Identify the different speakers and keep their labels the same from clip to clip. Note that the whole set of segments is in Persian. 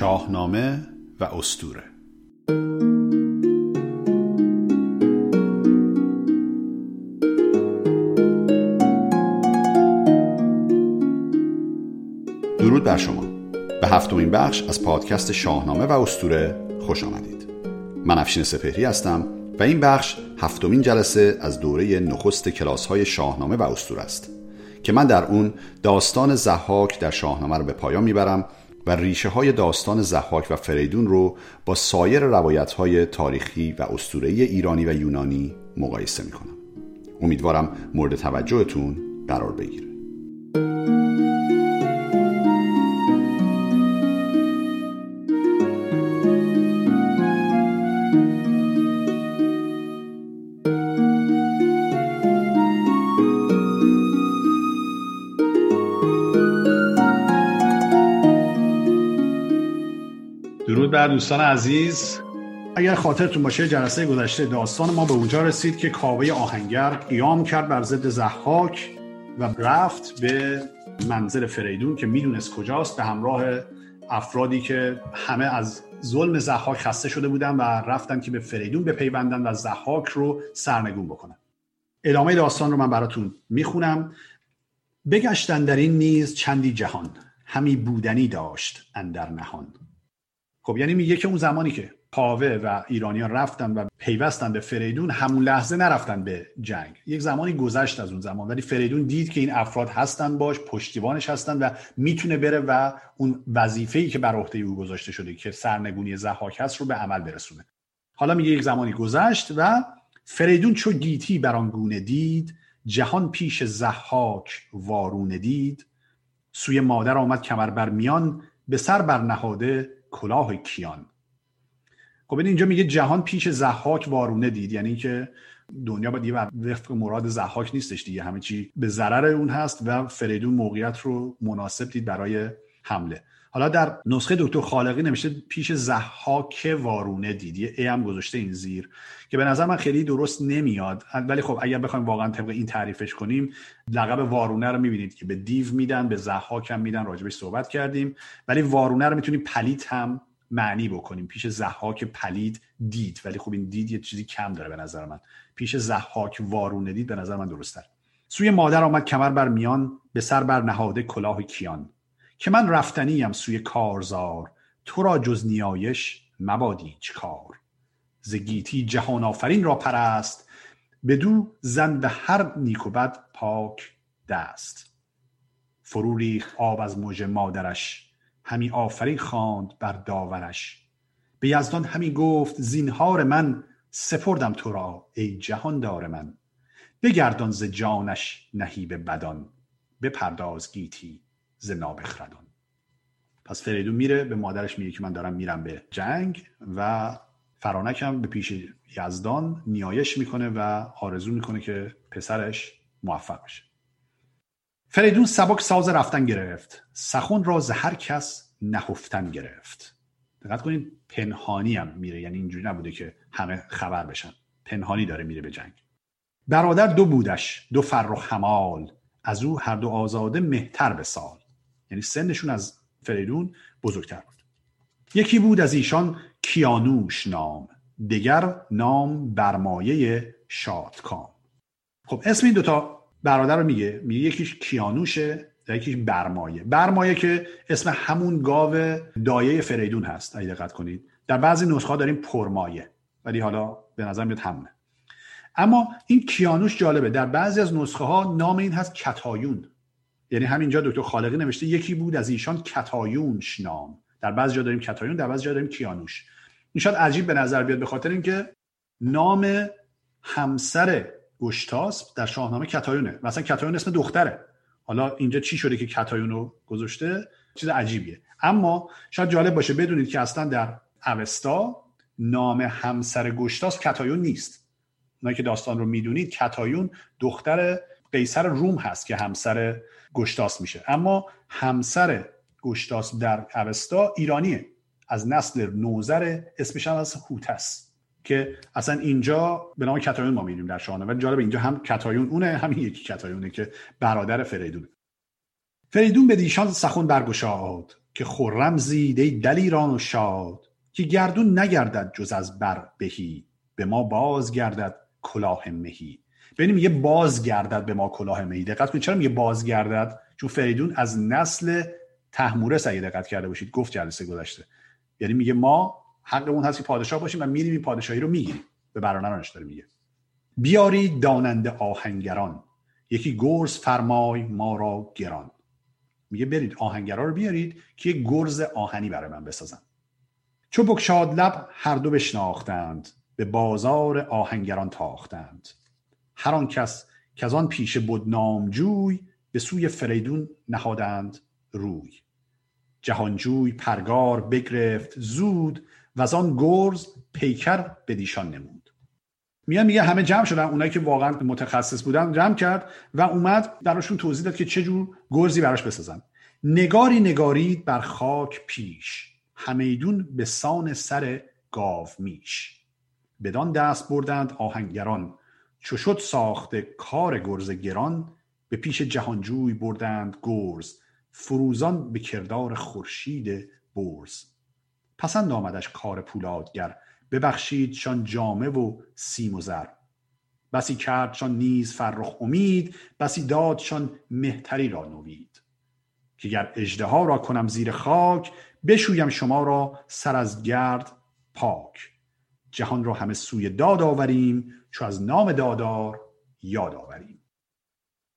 Speaker 1: شاهنامه و استوره درود بر شما. به هفتمین بخش از پادکست شاهنامه و استوره خوش آمدید. من افشین سپهری هستم و این بخش هفتمین جلسه از دوره نخست کلاس های شاهنامه و استوره است که من در اون داستان زحاک در شاهنامه رو به پایان می‌برم و ریشه های داستان زحاک و فریدون رو با سایر روایت های تاریخی و اسطوره‌ای ایرانی و یونانی مقایسه می‌کنم. امیدوارم مورد توجهتون قرار بگیره.
Speaker 2: دوستان عزیز اگر خاطرتون باشه جلسه گذشته داستان ما به اونجا رسید که کاوه آهنگر قیام کرد بر ضد زحاک و رفت به منزل فریدون که می‌دونست کجاست به همراه افرادی که همه از ظلم زحاک خسته شده بودن و رفتن که به فریدون بپیوندن و زحاک رو سرنگون بکنن. ادامه داستان رو من براتون می‌خونم. بگشتن در این نیز چندی جهان همی بودنی داشت اندر نهان. خب یعنی میگه که اون زمانی که کاوه و ایرانیان رفتن و پیوستن به فریدون همون لحظه نرفتن به جنگ. یک زمانی گذشت از اون زمان ولی فریدون دید که این افراد هستن باش پشتیبانش هستن و می‌تونه بره و اون وظیفه‌ای که بر عهده او گذاشته شده که سرنگونی زحاک هست رو به عمل برسونه. حالا میگه یک زمانی گذشت و فریدون چو گیتی بر آن گونه دید جهان پیش زحاک وارونه دید. سوی مادر آمد کمر بر میان به سر بر نهاده کلاه کیان. خب اینجا میگه جهان پیش زحاک وارونه دید. یعنی که دنیا باید یه وفق مراد زحاک نیستش دیگه. همه چی به ضرر اون هست و فریدون موقعیت رو مناسب دید برای حمله. حالا در نسخه دکتر خالقی نوشته پیش زحاک وارونه دید. یه ای هم گذاشته این زیر. که به نظر من خیلی درست نمیاد. ولی خب اگر بخوایم واقعا طبق این تعریفش کنیم لقب وارونه رو می‌بینید که به دیو میدن به زحاک هم میدن راجبش صحبت کردیم. ولی وارونه رو می‌تونیم پلیت هم معنی بکنیم. پیش زحاک پلید دید. ولی خب این دید یه چیزی کم داره به نظر من. پیش زحاک وارونه دید به نظر من درستتر. سوی مادر آمد کمر بر میان به سر بر نهاده کلاه کیان. که من رفتنیم سوی کارزار تو را جز نیایش مبادی کار ز گیتی جهان آفرین را پرست بدو زن به هر نیک و بد پاک دست. فرو ریخت آب از موج مادرش همی آفرین خواند بر داورش. به یزدان همی گفت زینهار من سپردم تو را ای جهان دار من. بگردان ز جانش نهیب بدان بپرداز گیتی ز نابخردان. پس فریدون میره به مادرش میگه که من دارم میرم به جنگ و فرانکم به پیش یزدان نیایش می‌کنه و آرزو می‌کنه که پسرش موفق بشه. فریدون سبک ساز رفتن گرفت. سخن را ز هر کس نهفتن گرفت. دقت کنید پنهانی هم میره. یعنی اینجوری نبوده که همه خبر بشن. پنهانی داره میره به جنگ. برادر دو بودش دو فرخ همال از او هر دو آزاده مهتر به سال. یعنی سنشون از فریدون بزرگتر بود. یکی بود از ایشان کیانوش نام دگر نام برمایه شادکام. خب اسم این دوتا برادر رو میگه میگه یکیش کیانوشه و یکیش برمایه برمایه که اسم همون گاو دایه فریدون هست اگه دقت کنید. در بعضی نسخه داریم پرمایه ولی حالا به نظر میاد همونه. اما این کیانوش جالبه در بعضی از نسخه ها نام این هست کتایون. یعنی همینجا دکتر خالقی نوشته یکی بود از ایشان کتایونش نام. در بعضی جا داریم کتایون در بعضی جا داریم کیانوش. این شاید عجیب به نظر بیاد به خاطر اینکه نام همسر گشتاس در شاهنامه کتایونه مثلا کتایون اسم دختره. حالا اینجا چی شده که کتایون رو گذاشته؟ چیز عجیبیه. اما شاید جالب باشه بدونید که اصلا در اوستا نام همسر گشتاس کتایون نیست. اونایی که داستان رو می‌دونید کتایون دختر قیصر روم هست که همسر گشتاس میشه. اما همسر گشتاس در اوستا ایرانیه. از نسل نوزر اسمش هم از هوتس که اصلا اینجا به نام کتایون ما می‌دونیم در شاهنامه ولی جالب اینجا هم کتایون اونه همین یکی کتایونه که برادر فریدونه فریدون به دیشان سخن برگشاد که خرم زید ای دلیران و شاد که گردون نگردد جز از بر بهی به ما باز گردد کلاه مهی. ببینیم یه باز گردد به ما کلاه مهی. دقت کنید چرا میگه باز گردد چون فریدون از نسل تحموره اگه دقت کرده باشید. گفت جلسه گذشته. یعنی میگه ما حقمون هست که پادشاه باشیم و میریم این پادشاهی رو می‌گیریم. به برادرانش داره میگه. بیاری داننده آهنگران. یکی گرز فرمای ما را گران. میگه برید آهنگرا رو بیارید که یک گرز آهنی برای من بسازن. چو بکشاد لب هر دو بشناختند به بازار آهنگران تاختند. هر آن کس که از آن پیش بود نامجوی به سوی فریدون نهادند. روی. جهانجوی پرگار بگرفت زود و از آن گرز پیکر به دیشان نمود. میان میگه همه جمع شدن اونایی که واقعا متخصص بودن جمع کرد و اومد براشون توضیح داد که چه جور گرزی براش بسازن. نگاری نگارید بر خاک پیش همیدون به سان سر گاو میش. بدان دست بردند آهنگران چو شد ساخته کار گرز گران به پیش جهانجوی بردند گرز. فروزان به کردار خورشید برز. پسند آمدش کار پولادگر. ببخشید شان جامه و سیم و زر. بسی کردشان نیز فرخ امید بسی دادشان مهتری را نوید. که گر اژدها را کنم زیر خاک بشویم شما را سر از گرد پاک. جهان را همه سوی داد آوریم چو از نام دادار یاد آوریم.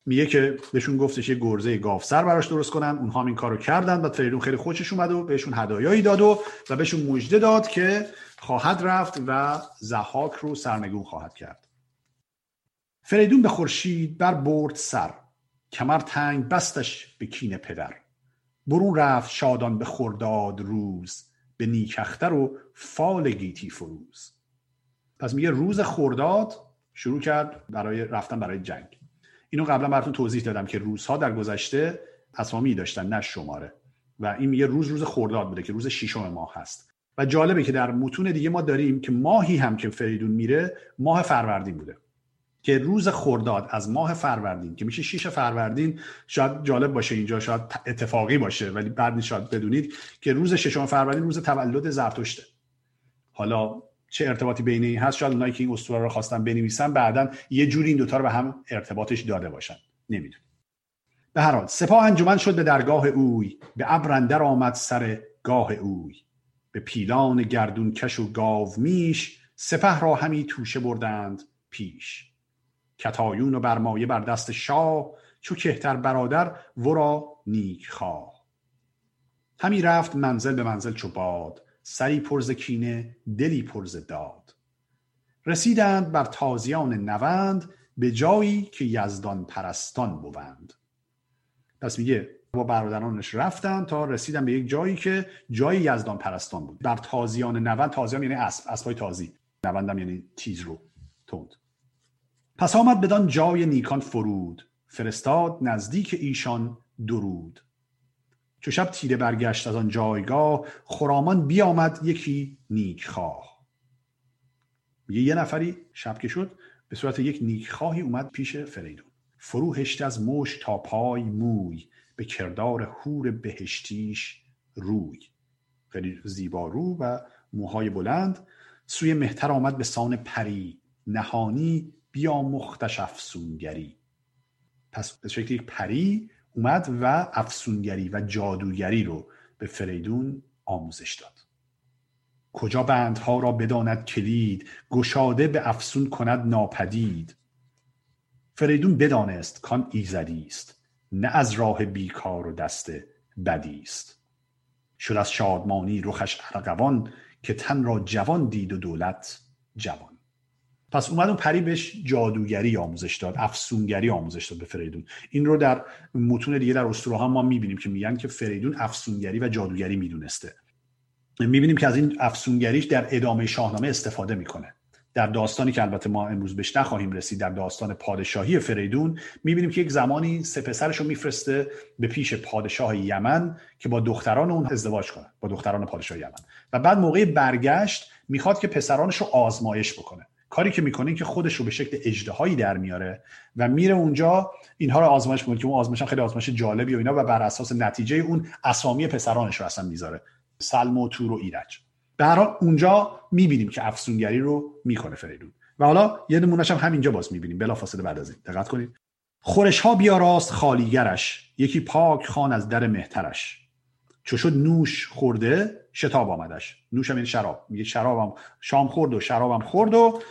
Speaker 2: میگه که بهشون گفتش یه گرزه گافسر براش درست کنن. اونها هم این کارو کردن و فریدون خیلی خوشش اومد و بهشون هدایایی داد و و بهشون مژده داد که خواهد رفت و زحاک رو سرنگون خواهد کرد. فریدون به خورشید بر برد سر. کمر تنگ بستش به کین پدر. برون رفت شادان به خرداد روز. به نیکختر و فال گیتی فروز. پس میگه روز خرداد شروع کرد برای رفتن برای جنگ. اینو قبلا براتون توضیح دادم که روزها در گذشته اسامی داشتن نه شماره. و این میگه روز روز خرداد بوده که روز ششم ماه هست. و جالبه که در متون دیگه ما داریم که ماهی هم که فریدون میره ماه فروردین بوده. که روز خرداد از ماه فروردین که میشه شیش فروردین شاید جالب باشه اینجا شاید اتفاقی باشه ولی بعد شاید بدونید که روز ششم فروردین روز تولد زرتشته. حالا چه ارتباطی بین این هست؟ شاید اونایی که این اسطوره رو خواستن بنویسن بعدا یه جوری این دوتا رو به هم ارتباطش داده باشن. نمی‌دونم. به هر حال سپاه انجمن شد به درگاه اوی. به ابرندر آمد سر گاه اوی. به پیلان گردون کش و گاو میش سپه را همی توشه بردند پیش. کتایون و برمایه بر دست شاه چو کهتر برادر ورا نیک خواه همی رفت منزل به منزل چو باد. سری پرز کینه دلی پرز داد. رسیدند بر تازیان نوند به جایی که یزدان پرستان بوند. پس میگه با برادرانش رفتن تا رسیدن به یک جایی که جای یزدان پرستان بود. بر تازیان نوند تازیان یعنی اسب اسبای تازی. نوندم یعنی تیز رو تند. پس آمد بدان جای نیکان فرود. فرستاد نزدیک ایشان درود. چو شب تیره برگشت از آن جایگاه خرامان بیامد یکی نیکخواه. میگه یه نفری شب که شد به صورت یک نیکخواهی اومد پیش فریدون. فرو هشته از مش تا پای موی به کردار هور بهشتیش روی. خیلی زیبا رو و موهای بلند. سوی مهتر آمد به سان پری. نهانی بیا مختش افسونگری پس به شکل یک پری اومد و افسونگری و جادوگری رو به فریدون آموزش داد. کجا بندها را بداند کلید گشاده به افسون کند ناپدید؟ فریدون بدانست کان ایزدی است نه از راه بیکار و دست بدی است. شد از شادمانی رخش ارغوان که تن را جوان دید و دولت جوان. پس اومد اون پری بهش جادوگری آموزش داد افسونگری آموزش داد به فریدون. این رو در متون دیگه در اسطوره ما می‌بینیم که میگن که فریدون افسونگری و جادوگری می‌دونسته. می‌بینیم که از این افسونگریش در ادامه شاهنامه استفاده می‌کنه. در داستانی که البته ما امروز بهش نخواهیم رسید در داستان پادشاهی فریدون می‌بینیم که یک زمانی سه پسرش رو میفرسته به پیش پادشاه یمن که با دختران اون ازدواج کنه با دختران پادشاه یمن. و بعد موقع برگشت می‌خواد که پسرانش رو آزمایش بکنه. کاری که می‌کنه که خودش رو به شکل اجدهایی در میاره و میره اونجا اینها رو آزمایش می‌کنه که اون آزمایش خیلی آزمایش جالبی و اینا و بر اساس نتیجه اون اسامی پسرانش رو اصلا می‌ذاره. سلم و تور و ایرج. به اونجا می‌بینیم که افسونگری رو می‌کنه فریدون. و حالا یه نمونهش هم همینجا باز می‌بینیم بلافاصله بعد از این. دقت کنید. خورش ها بیا راست خالیگرش. یکی پاک خان از در مهترش. چو شد نوش خورده شتاب آمدش. نوش هم این شراب. میگه شرابم شام خورد و شرابم خورد و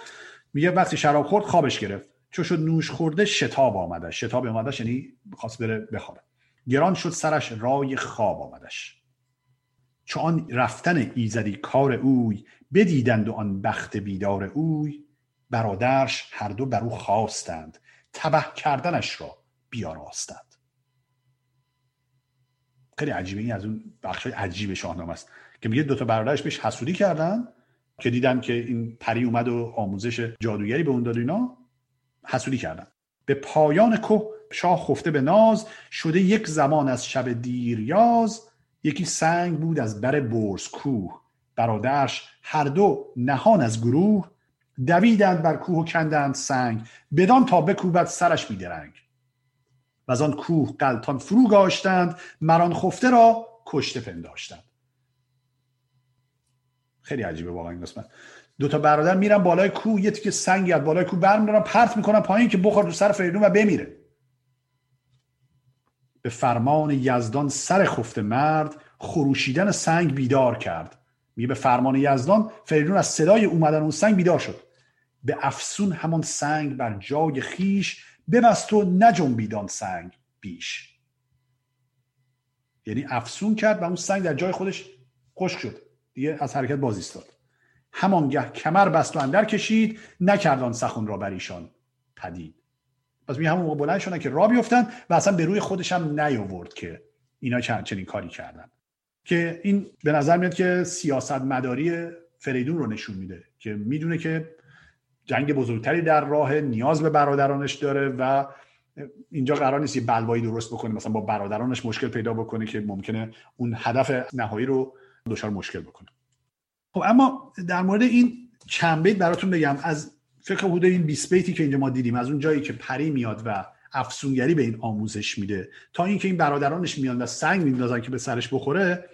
Speaker 2: میگه وقتی شراب خورد خوابش گرفت. چو شد نوش خورده شتاب آمدش. شتاب آمدش یعنی خواست بره بخوابه. گران شد سرش رای خواب آمدش. چو آن رفتن ایزدی کار اوی بدیدند و آن بخت بیدار اوی. برادرش هر دو بر او خواستند. تبه کردنش را بیاراستند. خیلی عجیبه. این از اون بخش عجیب شاهنامه است. که میگه دوتا برادرش بهش حسودی کردن که دیدن که این پری اومد و آموزش جادوگری به اون داد اینا حسودی کردن. به پایان کوه شاه خفته به ناز شده یک زمان از شب دیریاز یکی سنگ بود از بر برز کوه. برادرش هر دو نهان از گروه دویدند بر کوه و کندند سنگ. بدان تا بکوبد سرش بیدرنگ و از آن کوه قلتان فرو گاشتند مران خفته را کشته پنداشتند. خیلی عجیبه واقعا این قسمت. دو تا برادر میرن بالای کوه یه تیکه سنگی از بالای کوه برمیدارن پرت می‌کنن پایین که بخور رو سر فریدون و بمیره. به فرمان یزدان سر خفته مرد خروشیدن سنگ بیدار کرد. میگه به فرمان یزدان فریدون از صدای اومدن اون سنگ بیدار شد. به افسون همان سنگ بر جای خیش ببست و نجنبیدان سنگ بیش. یعنی افسون کرد و اون سنگ در جای خودش خشک شد. دیگه از حرکت باز ایستاد. همانگه کمر بست و اندر کشید نکردان سخن را بر ایشان پدید. پس می همون بلند شدن که را بیفتن و اصلا به روی خودش هم نیاورد که اینا چنین کاری کردن. که این به نظر میاد که سیاست مداری فریدون رو نشون میده که می‌دونه که جنگ بزرگتری در راه نیاز به برادرانش داره و اینجا قرار نیست یه بلوایی درست بکنه مثلا با برادرانش مشکل پیدا بکنه که ممکنه اون هدف نهایی رو دچار مشکل بکنه. خب اما در مورد این چند بیت براتون بگم. از فکر حدود این 20 بیتی که اینجا ما دیدیم از اون جایی که پری میاد و افسونگری به این آموزش میده تا اینکه این برادرانش میان و سنگ میندازن که به سرش بخوره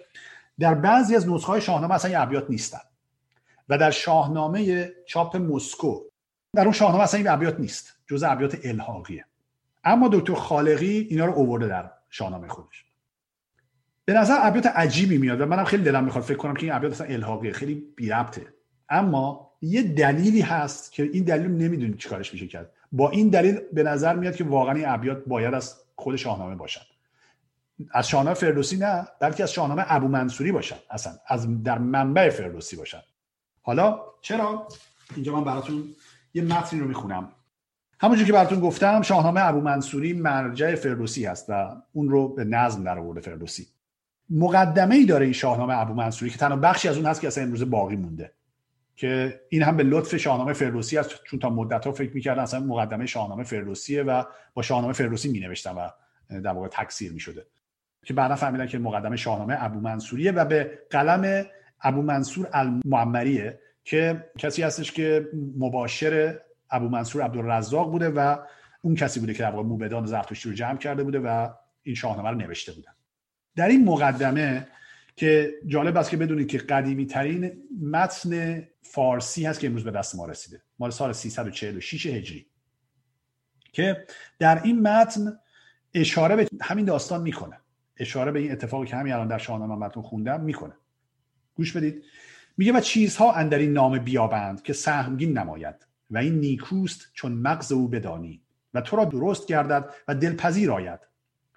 Speaker 2: در بعضی از نسخه های شاهنامه اصلا یه ابیات نیستن. و در شاهنامه چاپ مسکو در اون شاهنامه اصلا این ابیات نیست جزء ابیات الحاقیه. اما دکتر خالقی اینا رو اوورده در شاهنامه خودش. به نظر ابیات عجیبی میاد و منم خیلی دلم می‌خواد فکر کنم که این ابیات اصلا الحاقیه خیلی بی اما یه دلیلی هست که این دلیل نمی‌دونیم چیکارش میشه کرد. با این دلیل به نظر میاد که واقعا این ابیات باید از خود شاهنامه باشن از شاهنامه فردوسی نه بلکه از شاهنامه ابو منصوری باشن اصلا. از در منبع فردوسی باشن حالا چرا؟ اینجا من براتون یه متنی رو می‌خونم. همونجور که براتون گفتم شاهنامه ابو منصوری مرجع فردوسی هست و اون رو به نظم در آورده فردوسی. مقدمه ای داره این شاهنامه ابو منصوری که تنها بخشی از اون هست که اصلا امروز باقی مونده. که این هم به لطف شاهنامه فردوسی است چون تا مدت ها فکر می‌کردن اصلا مقدمه شاهنامه فردوسیه و با شاهنامه فردوسی می و در واقع تکثیر می شده که بعدا فهمیدن که مقدمه شاهنامه ابو منصوریه و به قلم ابو منصور المعمریه که کسی هستش که مباشر ابو منصور عبدالرزاق بوده و اون کسی بوده که در واقع موبدان زرتشتی رو جمع کرده بوده و این شاهنامه رو نوشته بودن. در این مقدمه که جالب است که بدونید که قدیمی ترین متن فارسی هست که امروز به دست ما رسیده. مال سال 346 هجری. که در این متن اشاره به همین داستان می‌کنه. اشاره به این اتفاقی که همین الان در شاهنامه متن خوندم می‌کنه. گوش بدید. میگه و چیزها اندر این نام بیابند که سهمگین نماید و این نیکوست چون مغز او بدانی و تو را درست گردد و دلپذیر آید.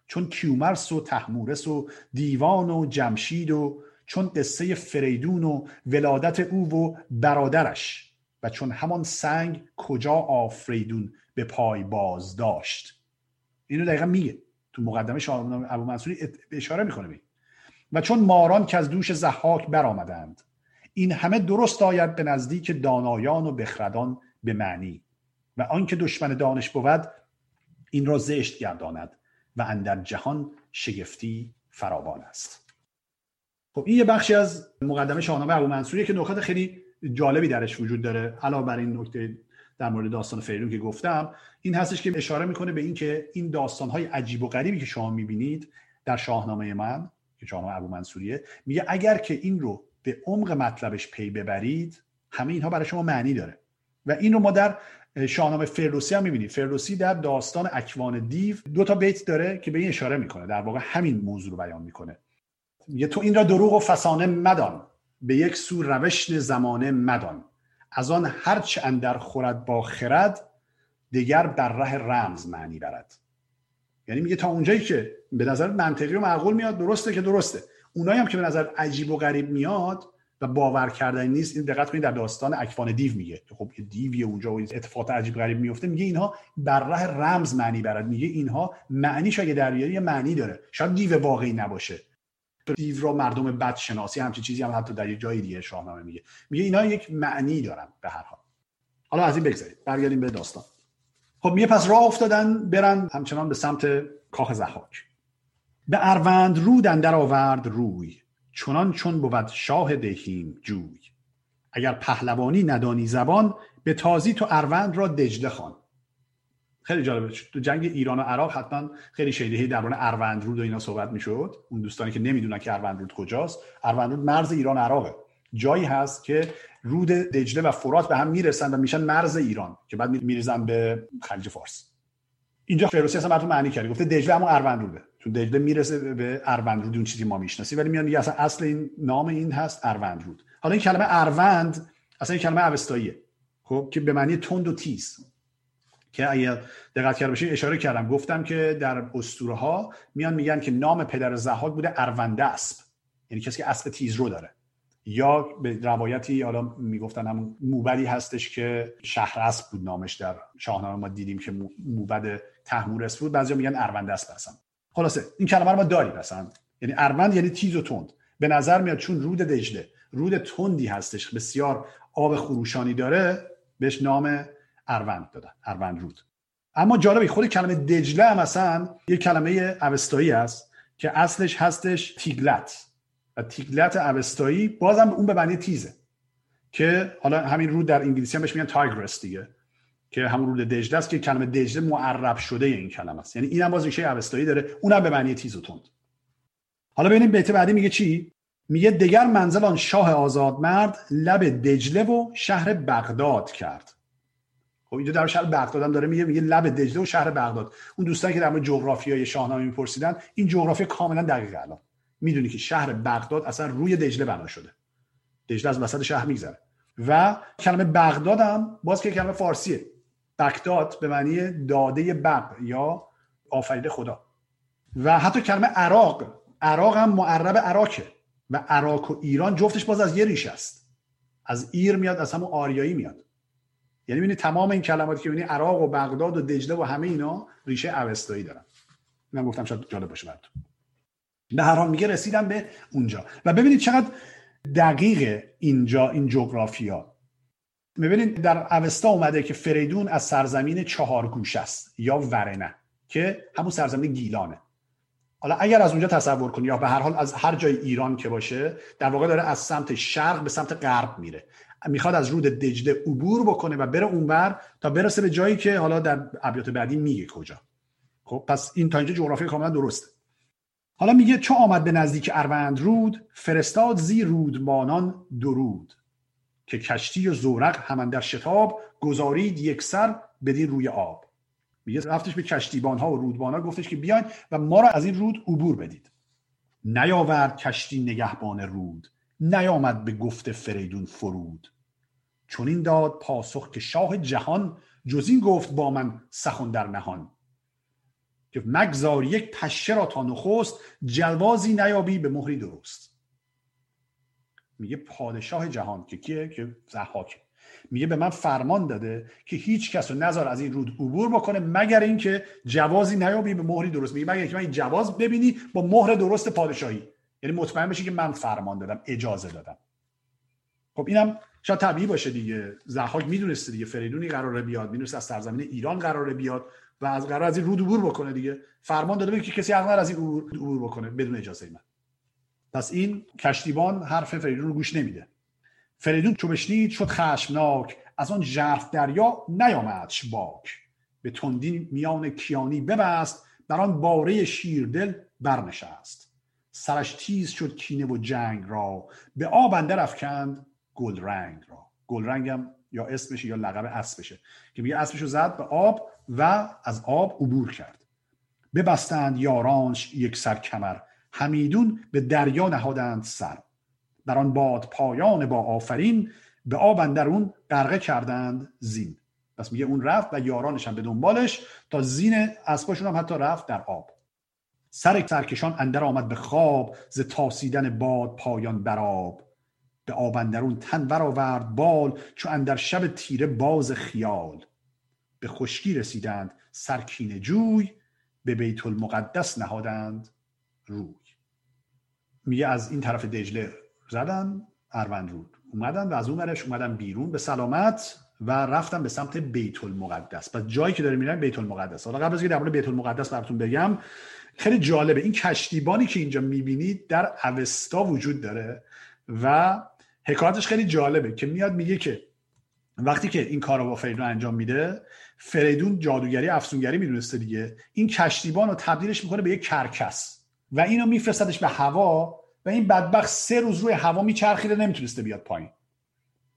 Speaker 2: چون کیومرس و تحمورس و دیوان و جمشید و چون قصه فریدون و ولادت او و برادرش و چون همان سنگ کجا آفریدون به پای باز داشت. اینو دقیقا میگه. تو مقدمه شاهنامه ابو منصوری اشاره می‌کنه بید. و چون ماران که از دوش زحاک برآمدند این همه درست آید به نزدیک دانایان و بخردان به معنی. و آنکه دشمن دانش بود این را زشت گرداند. و اندر جهان شگفتی فراوان است. خب این یه بخشی از مقدمه شاهنامه ابو منصوریه که نکات خیلی جالبی درش وجود داره. علاوه بر این نکته در مورد داستان فریدون که گفتم این هستش که اشاره می‌کنه به اینکه این داستان های عجیب و غریبی که شما می‌بینید در شاهنامه من که شاهنامه ابو منصوریه میگه اگر که این رو به عمق مطلبش پی ببرید همه اینها برای شما معنی داره. و این رو ما در شاهنامه فردوسی هم می‌بینید فردوسی در داستان اکوان دیو دو تا بیت داره که به این اشاره می‌کنه. در واقع همین موضوع رو بیان می‌کنه. میگه تو این را دروغ و فسانه مدان. به یک سو روش زمانه مدان. از آن هرچه اندر خورد با خرد دیگر بر ره رمز معنی برد. یعنی میگه تا اونجایی که به نظر منطقی و معقول میاد درسته که درسته. اونایی هم که به نظر عجیب و غریب میاد و باور کردنی نیست این دقت کنید در داستان اکوان دیو میگه. خب یه دیوی اونجا و اتفاقات عجیب غریب میفته میگه اینها بر ره رمز معنی برد میگه اینها معنیش اگه در یه معنی داره. شاید دیو واقعی نباشه. دیو را مردم بد شناسی همچین چیزی هم حتی در یه جای دیگه شاهنامه میگه. میگه اینا یک معنی دارن به هر حال. حالا از این بگذارید برگردیم به داستان. خب میگه پس راه افتادن برن همچنان به سمت کاخ زحاک. به اروند رود اندر آورد روی. چنان چون بود شاه دهیم جوی. اگر پهلوانی ندانی زبان به تازی تو اروند را دجله خوان. خیلی جالبه تو جنگ ایران و عراق حتما خیلی شیدهی درباره اروند رود و اینا صحبت می‌شد. اون دوستانی که نمی‌دونن که اروند رود کجاست اروند رود مرز ایران و عراقه. جایی هست که رود دجله و فرات به هم می‌رسن و میشن مرز ایران که بعد میریزن به خلیج فارس. اینجا فردوسی اصلا براتون معنی کرد گفته دجله همون اروند چون دجله می‌رسه به اروند رود اون چیزی ما می‌شناسیم. ولی میان اصلا اصل این نام این هست اروند رود حالا این کلمه اروند اصلا این کلمه اوستاییه. خب که به معنی تند و تیز. که اگه دقت کرده باشید اشاره کردم. گفتم که در اسطوره ها میان میگن که نام پدر زحاک بوده ارونده اسب یعنی کسی که اسب تیز رو داره. یا به روایتی حالا می‌گفتن همون موبدی هستش که شهر اسب بود نامش در شاهنامه ما دیدیم که موبد تحمورس بود. بعضیا میگن ارونده اسب هستن. خلاصه این کلمه رو ما داریم مثلا یعنی اروند یعنی تیز و تند. به نظر میاد چون رود دجله رود تندی هستش بسیار آب خروشانی داره بهش نام اروند دادن اروند رود. اما جالبی خود کلمه دجله هم مثلا یه کلمه اوستایی است که اصلش هستش تیگلت. و تیگلت اوستایی بازم اون به معنی تیزه. که حالا همین رود در انگلیسی هم بهش میگن تایگرس دیگه. که همون رود دجله است که کلمه دجله معرب شده این کلمه است. یعنی اینم باز ریشه اوستایی داره. اونم به معنی تیز و تند. حالا ببینیم بیت بعدی میگه چی؟ میگه دگر منزل آن شاه آزاد مرد لب دجله و شهر بغداد کرد. خب اینجا در شهر بغداد هم داره میگه میگه لب دجله و شهر بغداد. اون دوستانی که در مورد جغرافیای شاهنامه میپرسیدن این جغرافی کاملا دقیقه الان. می‌دونی که شهر بغداد اصلا روی دجله بنا شده. دجله از وسط شهر میگذره. و کلمه بغداد هم باز که کلمه فارسیه. بغداد به معنی داده بغ یا آفریده خدا. و حتی کلمه عراق عراق هم معرب عراقه و عراق و ایران جفتش باز از یه ریشه است. از ایر میاد از همون آریایی میاد. یعنی ببینید تمام این کلماتی که ببینید عراق و بغداد و دجله و همه اینا ریشه اوستایی دارن. من گفتم شاید جالب باشه براتون. به هر حال میگه رسیدم به اونجا. و ببینید چقدر دقیق اینجا این جغرافیا. ببینید در اوستا اومده که فریدون از سرزمین چهارگوش است یا ورنه که همون سرزمین گیلانه. حالا اگر از اونجا تصور کنی یا به هر حال از هر جای ایران که باشه در واقع داره از سمت شرق به سمت غرب میره. می‌خواد از رود دجله عبور بکنه و بره اونور تا برسه به جایی که حالا در ابیات بعدی میگه کجا. خب پس این تا اینجا جغرافی کاملا درسته. حالا میگه چه آمد به نزدیک اروند رود؟ فرستاد زی رودبانان درود. که کشتی و زورق همان در شتاب گذارید یک سر بدین روی آب. میگه رفتش به کشتیبان ها و رودبان ها گفتش که بیاین و ما را از این رود عبور بدید. نیاورد کشتی نگهبان رود نیامد به گفت فریدون فرود. چون این داد پاسخ که شاه جهان جز این گفت با من سخن در نهان. که مگذار یک پشه را تا نخست جلوازی نیابی به مهری درست. میگه پادشاه جهان که کیه؟ که زحاکه میگه به من فرمان داده که هیچ کس رو نظر از این رود عبور بکنه مگر اینکه جوازی نیابی به مهری درست. میگه مگر اینکه من این جواز ببینی با مهر درست پادشاهی. یعنی مطمئن بشی که من فرمان دادم اجازه دادم. خب اینم شاید طبیعی باشه دیگه. زحاک می‌دونسته دیگه. فریدونی قراره بیاد می‌دونسته از سرزمین ایران قراره بیاد و از قرار از این رود عبور بکنه دیگه. فرمان داده که کسی حق از این عبور بکنه بدون اجازه من. پس این کشتیبان حرف فریدون رو گوش نمیده. فریدون چو بشنید شد خشمناک. از آن ژرف دریا نیامدش باک. به تندی میان کیانی ببست بر آن باره شیردل برنشست. سرش تیز شد کینه و جنگ را. به آب اندر افکند گل رنگ را. گل رنگم یا اسمشه یا لقب اسبشه که میگه اسبشو زد به آب و از آب عبور کرد. ببستند یارانش یک سر کمر. همیدون به دریا نهادند سر. بر آن باد پایان با آفرین به آب اندرون غرقه کردند زین. پس میگه اون رفت و یارانش هم به دنبالش تا زین اسباشون هم حتی رفت در آب. سر سرکشان اندر آمد به خواب ز تاسیدن باد پایان براب به آب اندرون تن برآورد بال چو اندر شب تیره باز خیال. به خشکی رسیدند سرکین جوی به بیت المقدس نهادند روی. میگه از این طرف دجله زدن اروند رود. اومدن و از اون ورش اومدن بیرون به سلامت و رفتن به سمت بیت المقدس. پس جایی که داره میرن بیت المقدس. حالا قبل از اینکه در بیت المقدس براتون بگم خیلی جالبه. این کشتیبانی که اینجا می‌بینید در اوستا وجود داره و حکایتش خیلی جالبه که میاد میگه که وقتی که این کار رو با فریدون انجام میده فریدون جادوگری افسونگری می‌دونسته دیگه. این کشتیبان تبدیلش می‌کنه به یک کرکس. و اینو میفرستدش به هوا و این بدبخت سه روز روی هوا میچرخیده نمی‌تونسته بیاد پایین.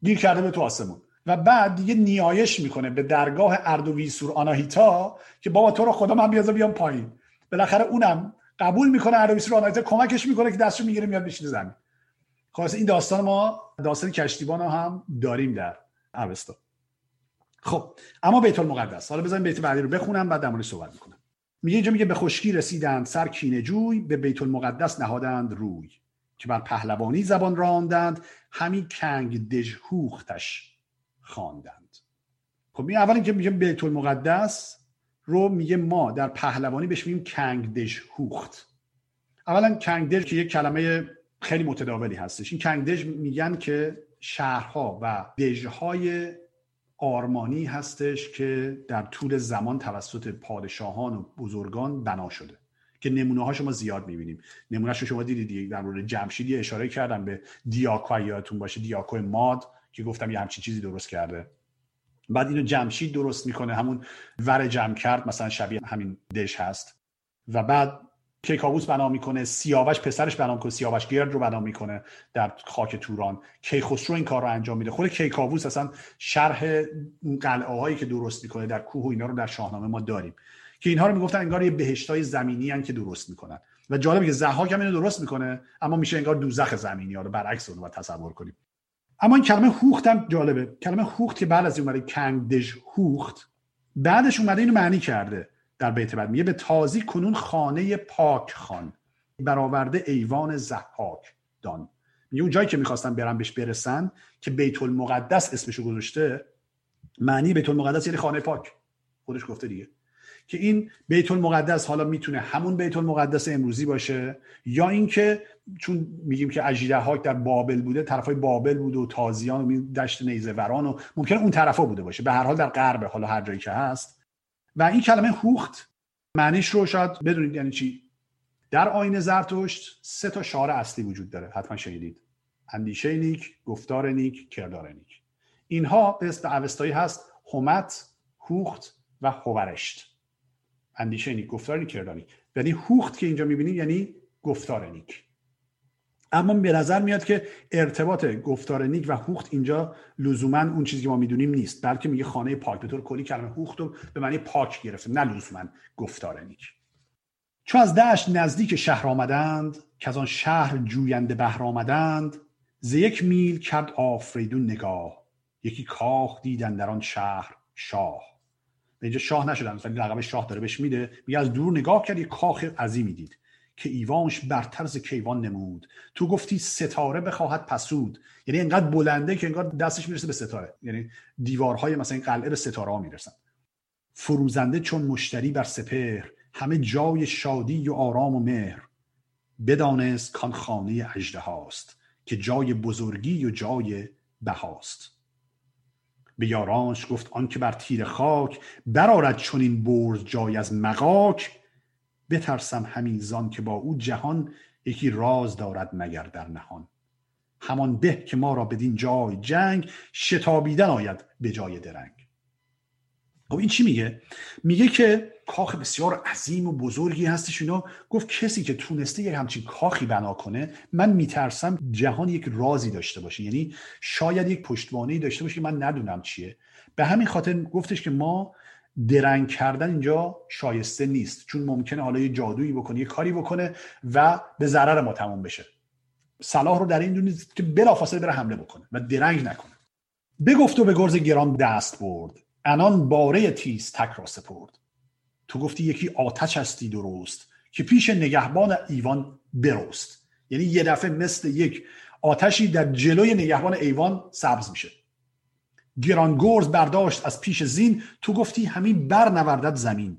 Speaker 2: گیر کرده به تو آسمون. و بعد دیگه نیایش می‌کنه به درگاه اردویسور آناهیتا که بابا تو رو خدا من بیازه بیام پایین. بالاخره اونم قبول می‌کنه اردویسور آناهیتا کمکش می‌کنه که دستشو می‌گیره میاد بشینه زمین. خلاص این داستان ما داستان کشتیبان هم داریم در اوستا. خب اما بیت المقدس. حالا بزنیم بیت بعدی رو بخونم بعد در صحبت می‌کنم. میگه اینجا میگه به خشکی رسیدند سر کینه جوی به بیت المقدس نهادند روی که بر پهلوانی زبان راندند همی کنگ دژهوختش خواندند. خب این اول اینکه میگه بیت المقدس رو میگه ما در پهلوانی بهش میگیم کنگ دژهوخت. اولا کنگ دژ که یک کلمه خیلی متداولی هستش. این کنگ دژ میگن که شهرها و دژهای آرمانی هستش که در طول زمان توسط پادشاهان و بزرگان بنا شده. که نمونه ها شما زیاد می‌بینیم. نمونه شما دیدید در مورد جمشید اشاره کردم به دیاکو یادتون باشه دیاکو ماد که گفتم یه همچین چیزی درست کرده. بعد اینو جمشید درست می‌کنه همون ور جمع کرد مثلا شبیه همین دش هست. و بعد کیکاووس بنا می‌کنه سیاوش پسرش بنا می‌کنه سیاوش گرد رو بنا می‌کنه در خاک توران. کیخسرو این کار رو انجام میده. خود کیکاووس اصلا شرح قلعه هایی که درست می‌کنه در کوه و اینا رو در شاهنامه ما داریم که اینها رو می‌گفتن انگار یه بهشتای زمینی هن که درست می‌کنن. و جالبه که زحاک هم اینو درست می‌کنه اما میشه انگار دوزخ زمینی ها رو برعکس اون رو تصور کنیم. اما این کلمه هوخت هم جالبه. کلمه هوخت که بعد از اومده کنگ دژ هوخت بعدش اومده اینو معنی کرده. در بیت بعد میگه به تازی کنون خانه پاک خان برآورده ایوان زحاک دان. میگه اون جایی که می‌خواستن برن بهش برسن که بیت المقدس اسمشو گذاشته معنی بیت المقدس یعنی خانه پاک. خودش گفته دیگه. که این بیت المقدس حالا می‌تونه همون بیت المقدس امروزی باشه یا اینکه چون میگیم که اجیره هاک در بابل بوده طرفای بابل بوده و تازیان و دشت نیزه وران و ممکنه اون طرفا بوده باشه. به هر حال در غرب حالا هر جایی که هست و این کلمه هوخت معنیش رو شاید بدونید یعنی چی. در آین زرتشت سه تا شعار اصلی وجود داره حتما شنیدید. اندیشه نیک گفتار نیک کردار نیک. اینها به اسم اوستایی هست همت هوخت و هورشت اندیشه نیک گفتار نیک کردار نیک. یعنی هوخت که اینجا می‌بینید یعنی گفتار نیک. اما به نظر میاد که ارتباط گفتار نیک و هوخت اینجا لزوما اون چیزی که ما می‌دونیم نیست بلکه میگه خانه پاک به طور کلی کلمه هوخت رو به معنی پاک گرفته نه لزوما گفتار نیک. چون از دشت نزدیک شهر آمدند که از آن شهر جوینده بهر آمدند ز یک میل کرد آفریدون نگاه یکی کاخ دیدن در آن شهر شاه. به اینجا شاه نشدن ولی لقب شاه داره بهش میده میگه از دور نگاه کرد یک کاخ عظیمی دید. که ایوانش برتر کیوان نمود. تو گفتی ستاره بخواهد پسود. یعنی انقدر بلنده که انگار دستش می‌رسه به ستاره. یعنی دیوارهای مثلا قلعه به ستاره ها می‌رسن. فروزنده چون مشتری بر سپهر همه جای شادی و آرام و مهر. بدانست کان خانه اجده هاست که جای بزرگی و جای بهاست. به یارانش گفت آن که بر تیر خاک برارد چون این برز جای از مقاک بترسم همین زان که با او جهان یکی راز دارد مگر در نهان. همان به که ما را بدین جای جنگ شتابیدن آید به جای درنگ. خب این چی میگه؟ میگه که کاخ بسیار عظیم و بزرگی هستش اینا. گفت کسی که تونسته یک همچین کاخی بنا کنه من میترسم جهان یک رازی داشته باشه. یعنی شاید یک پشتوانه داشته باشه که من ندونم چیه. به همین خاطر گفتش که ما درنگ کردن اینجا شایسته نیست. چون ممکنه حالا یه جادویی بکنه یه کاری بکنه و به ضرر ما تموم بشه. صلاح رو در این دونید که بلافاصله بره حمله بکنه و درنگ نکنه. بگفت و به گرز گران دست برد. انان باره تیز تک را سپرد. تو گفتی یکی آتش هستی درست که پیش نگهبان ایوان برست یعنی یه دفعه مثل یک آتشی در جلوی نگهبان ایوان سبز میشه. گران گرز برداشت از پیش زین تو گفتی همین بر نوردد زمین.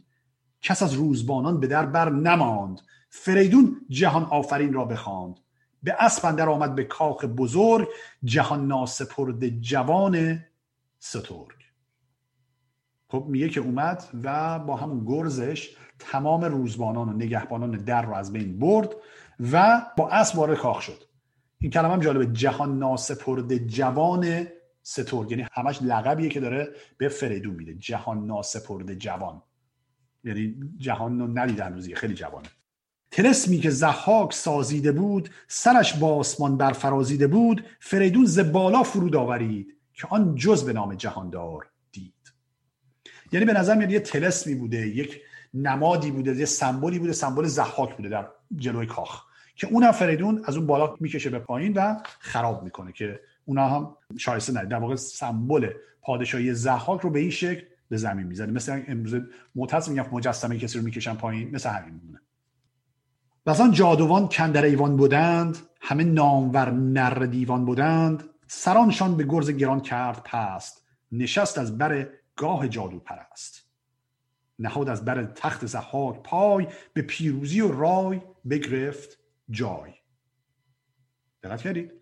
Speaker 2: کس از روزبانان به در بر نماند. فریدون جهان آفرین را بخواند. به اسپندر آمد به کاخ بزرگ جهان ناسپرد جوان سترگ. خب میگه که اومد و با همون گرزش تمام روزبانان و نگهبانان در رو از بین برد و با اسب وارد کاخ شد. این کلمه هم جالبه. جهان ناسپرد جوان سترگ. یعنی همش لقبیه که داره به فریدون میده. جهان ناسپرد جوان. یعنی جهان رو ندیدن روزی خیلی جوانه. تلسمی که زحاک سازیده بود سرش با آسمان برفرازیده بود فریدون ز بالا فرود آورید که آن جز به نام جهاندار دید. یعنی به نظر میاد یه تلسمی بوده یک نمادی بوده یه سمبولی بوده سمبل زحاک بوده در جلوی کاخ. که اونم فریدون از اون بالا می‌کشه به پایین و خراب می‌کنه که اونا هم شایسته ندید در واقع سمبل پادشاهی زحاک رو به این شکل به زمین می‌زنه. مثل امروز معتز میگن مجسمه کسی رو می‌کشن پایین مثل همین میمونه. و جادوان کندر ایوان بودند همه نامور نر دیوان بودند سرانشان به گرز گران کرد پست نشست از بر گاه جادو پرست نهاد از بر تخت زحاک پای به پیروزی و رای بگرفت جای. دقت کردید؟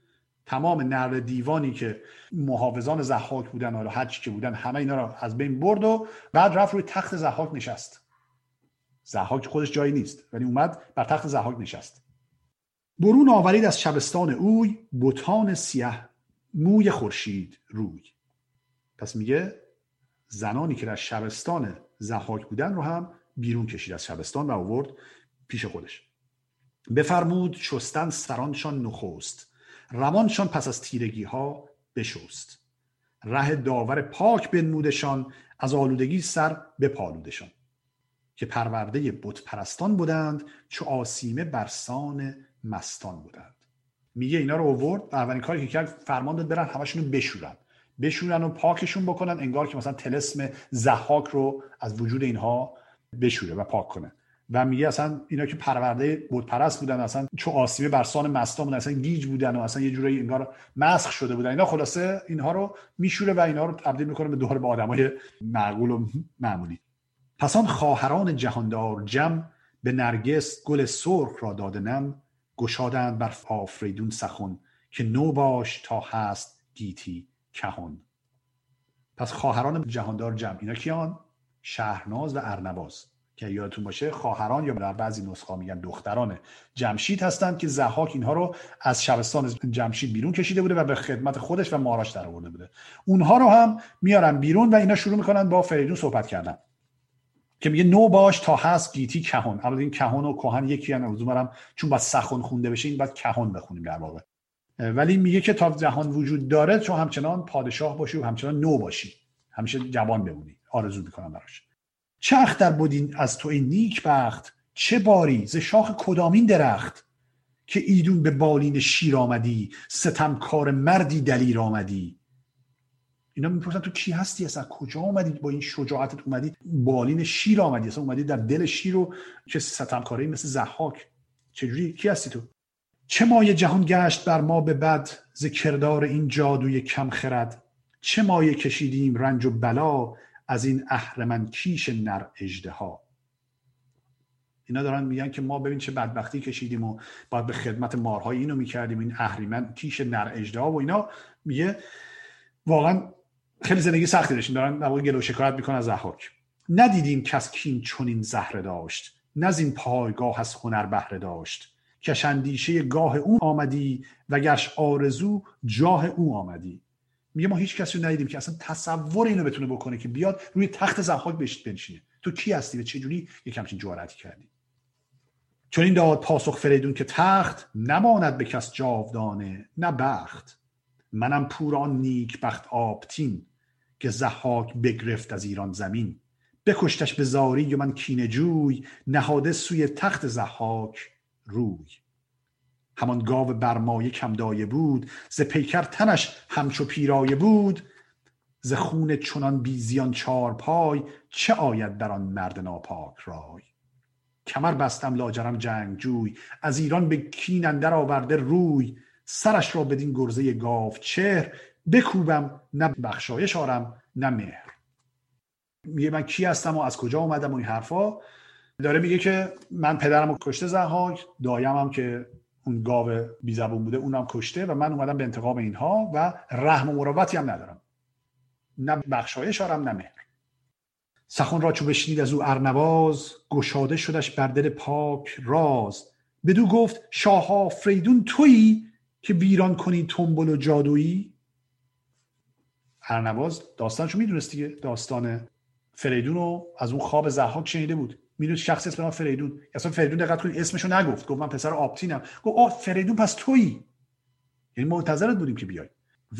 Speaker 2: تمام نر دیوانی که محافظان زحاک بودن حالا هر که بودن همه اینا رو از بین برد و بعد رفت روی تخت زحاک نشست. زحاک خودش جایی نیست ولی اومد بر تخت زحاک نشست. برون آورید از شبستان اوی بوتان سیاه موی خورشید روی. پس میگه زنانی که در شبستان زحاک بودن رو هم بیرون کشید از شبستان و آورد پیش خودش. بفرمود شستن سرانشان نخست. روانشان پس از تیرگی ها بشست. ره داور پاک بنمودشان از آلودگی سر بپالودشان. که پرورده بت پرستان بودند چو آسیمه برسان مستان بودند. میگه اینا رو اوورد اولین کاری که کرد فرمان داد برن همشون رو بشورن. بشورن و پاکشون بکنن انگار که مثلا تلسم زحاک رو از وجود اینها بشوره و پاک کنه. و میگه اصلا اینا که پرورده بود پرست بودن اصلا چو آسیبه برسان مستان بودن اصلا گیج بودن و اصلا یه جورایی انگار مسخ شده بودن. اینا خلاصه اینها رو میشوره و اینها رو تبدیل می‌کنه به دوباره به آدمای معقول و معمولی. پس آن خواهران جهاندار جم به نرگس گل سرخ را دادنم گشادند بر آفریدون سخن که نو باش تا هست گیتی کهون پس خواهران جهاندار جمع اینا کیان؟ شهرناز و ارنواز. که یادتون باشه خواهران یا در بعضی نسخه میگن دختران جمشید هستند که زحاک اینها رو از شبستان جمشید بیرون کشیده بوده و به خدمت خودش و ماراش در آورده بوده. اونها رو هم میارن بیرون و اینا شروع می‌کنن با فریدون صحبت کردن. که میگه نو باش تا هست گیتی کهون البته این کهون و کهن یکی هم چون باید سخن خونده بشه این باید کهون بخونیم در واقع. ولی میگه که تا جهان وجود داره چون همچنان پادشاه باشی و همچنان نو باشی. همیشه جوان بمونی. آرزو می‌کنم براش. چه اختر بودین از تو این نیک بخت؟ چه باری ز شاخ کدامین درخت که ایدون به بالین شیر آمدی ستمکار مردی دلیر آمدی؟ اینا می‌پرسن تو کی هستی؟ اصلا کجا آمدی؟ با این شجاعتت اومدی؟ بالین شیر آمدی اصلا اومدی در دل شیر و چه ستمکاری مثل زحاک چجوری؟ کی هستی تو؟ چه مایه جهان گشت بر ما به بد ز کردار این جادوی کم خرد؟ چه مایه کشیدیم رنج و بلا؟ از این اهرمن کیش نر اجده ها اینا دارن میگن که ما ببین چه بدبختی کشیدیم و باید به خدمت مارهای اینو می‌کردیم این اهریمن کیش نر اجده ها و اینا. میگه واقعا خیلی زندگی سختی داشتیم. دارن در گلو شکایت می‌کنن از زحاک ندیدیم کس کین چنین زهره داشت نزین پایگاه از هنر بهره داشت. کشندیشه گاه او آمدی و گرش آرزو جاه او آمدی. میگه ما هیچ کسی رو ندیدیم که اصلا تصور اینو بتونه بکنه که بیاد روی تخت زحاک بنشینه. تو کی هستی و چجوری یک همچین جوارتی کردی؟ چون این داد پاسخ فریدون که تخت نماند به کس جاودانه نه بخت. منم پوران نیک بخت آبتین که زحاک بگرفت از ایران زمین. بکشتش به زاری و من کینه جوی نهاده سوی تخت زحاک روی. همان گاو برمایه کم دایه بود ز پیکر تنش همچو پیرایه بود. ز خون چنان بیزیان چار پای چه آید در آن مرد ناپاک رای؟ کمر بستم لاجرم جنگ جوی از ایران به کین اندر آورده روی. سرش را بدین گرزه گاو چهر بکوبم نه بخشایش آرم نه مهر. میگه من کی هستم و از کجا اومدم و این حرفا؟ داره میگه که من پدرم رو کشته زهاک دایم هم که اون گاو بیزبون بوده اونم کشته و من اومدم به انتقام اینها و رحم و مراوتی هم ندارم. نه بخشایش آرم نه مهر. سخن را چو بشنید از او ارنواز گشاده شدش بر دل پاک راز. بدو گفت شاه فریدون تویی که بیران کنی تنبل و جادویی؟ ارنواز داستانشو می‌دونست دیگه داستان فریدون رو از اون خواب زحاک شنیده بود. می‌دونست شخص اسم فریدون. اصلا فریدون دقت کنید اسمشو نگفت. گفت من پسر آپتینم گفت آ فریدون پس تویی. یعنی منتظرت بودیم که بیای.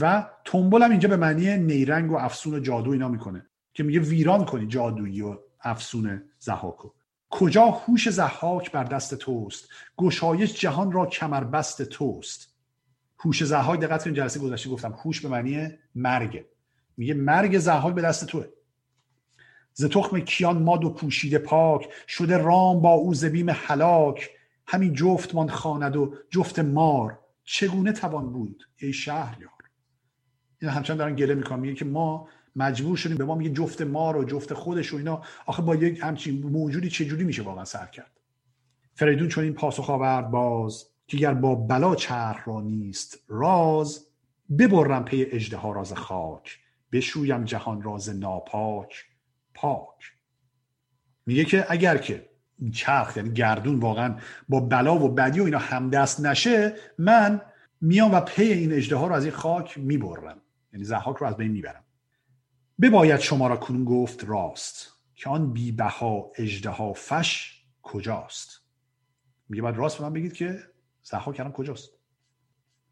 Speaker 2: و تنبل هم اینجا به معنی نیرنگ و افسون و جادو اینا می‌کنه. که میگه ویران کنی جادویی و افسون زحاکو کجا هوش زحاک بر دست توست؟ گشایش جهان را کمر بست توست. هوش زحاک دقت کنید جلسه گذشته گفتم هوش به معنی مرگ. میگه مرگ زحاک به دست توه. ز تخم کیان ماد و پوشیده پاک شده رام با او زبیم حلاک همین جفت مان خواند و جفت مار. چگونه توان بود ای شهریار؟ این همچنان دارن گله می‌کنن میگه که ما مجبور شدیم به ما میگه جفت مار و جفت خودش و اینا. آخه با یک همچین موجودی چجوری میشه واقعا سر کرد؟ فریدون چون این پاسخ آورد باز که گر با بلا چرخ را نیست راز ببرم پی اجده ها راز خاک بشویم جهان راز ناپاک. پاک. میگه که اگر که چرخ یعنی گردون واقعا با بلا و بدی و اینا همدست نشه من میام و پی این اجده ها رو از این خاک می‌برم. یعنی زحاک رو از بین می‌برم. بباید شما را کنون گفت راست که آن بی بها اجده ها فش کجاست. میگه باید راست به من بگید که زحاک الان کجاست.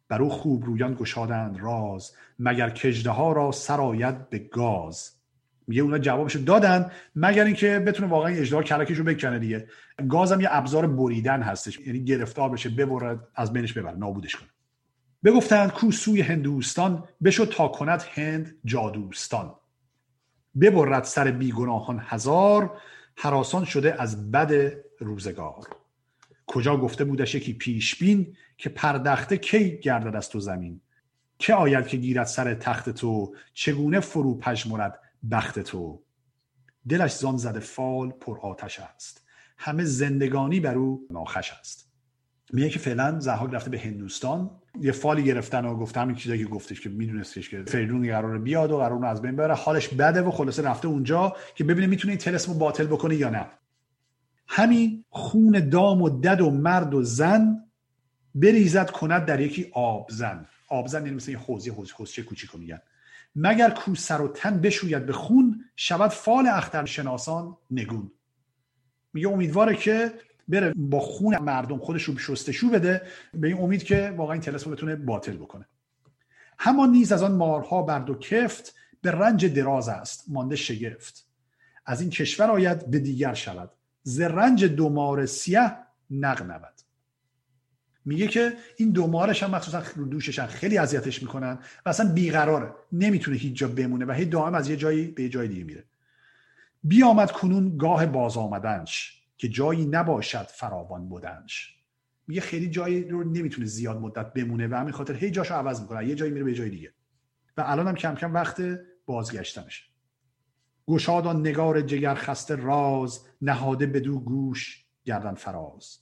Speaker 2: بر او خوب رویان گشادند راز مگر کجده ها را سرایت به گاز. میگه اونا جوابشو دادن مگر اینکه بتونه واقعا اجدها کلکش رو بکنه دیگه. گازم یه ابزار بریدن هستش یعنی گرفتار بشه ببرد از بینش ببره نابودش کنه. بگفتند کو سوی هندوستان بشو تا کند هند جادوستان. ببرد سر بیگناهان هزار حراسان شده از بد روزگار. کجا گفته بودش یکی پیش بین که پردخته کی گردد از تو زمین؟ که آید که گیرد سر تخت تو؟ چگونه فرو پژمرد بخت تو. دلش زان زده فال پر آتش است. همه زندگانی بر او ناخش است. میگه که فعلا زحاک رفته به هندوستان. یه فالی گرفتن و گفته همین چیزایی که گفتش که میدونستش که فریدون قراره بیاد و قرار از بین بره حالش بده و خلاصه رفته اونجا که ببینه می‌تونه این تلسم رو باطل بکنه یا نه. همین خون دام و دد و مرد و زن بریزد کند در یکی آبزن. آبزن یعنی مثل این حوزی حوزچه کوچیکو میگن. مگر کو سر و تن بشوید به خون شود فال اختر شناسان نگون. میگه امیدواره که بره با خون مردم خودش رو شستشو بده به این امید که واقعا این تلسم بتونه باطل بکنه. همان نیز از آن مارها برد و کفت به رنج دراز است مانده شگفت. از این کشور آید به دیگر شود. ز رنج دو مار سیه نغنود میگه که این دو مارش هم مخصوصا رو دوشش هم خیلی اذیتش می‌کنن و اصلا بیقراره. نمی‌تونه هیچ جا بمونه و هی دائم از یه جایی به یه جای دیگه میره. بیامد کنون گاه باز آمدنش که جایی نباشد فراوان بودنش. میگه خیلی جایی رو نمی‌تونه زیاد مدت بمونه و همین خاطر هی جاشو عوض می‌کنه. یه جایی میره به جای دیگه. و الان هم کم کم وقت بازگشتنش. گشادان نگار جگر خسته راز نهاده بدو گوش گردن فراز.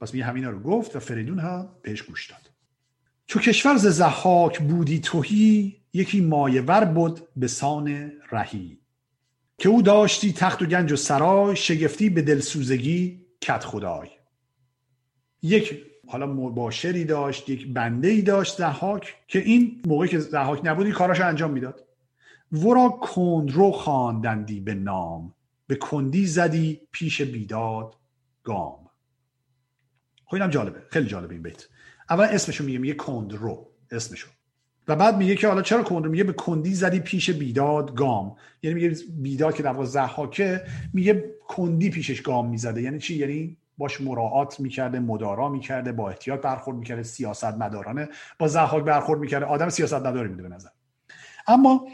Speaker 2: پس میگه همینا رو گفت و فریدون هم بهش گوش داد. چو کشور ز زحاک بودی توهی یکی مایور بود به سان رهی. که او داشتی تخت و گنج و سرای شگفتی به دلسوزگی کت خدای. یک حالا مباشری داشت یک بنده ای داشت زحاک که این موقعی که زحاک نبودی کاراش انجام می‌داد. ورا کندرو خواندندی به نام به کندی زدی پیش بیداد گام. خب اینم جالبه. خیلی جالبه این بیت. اول اسمشو میگه میگه کندرو اسمشو. و بعد میگه که حالا چرا کندرو میگه به کندی زدی پیش بیداد گام. یعنی میگه بیداد که در واقع زحاکه میگه کندی پیشش گام می‌زده. یعنی چی؟ یعنی باش مراعات می‌کرده مدارا می‌کرده با احتیاط برخورد می‌کرده سیاست مدارانه با زحاک برخورد می‌کرده. آدم سیاست مداری میده به نظر. اما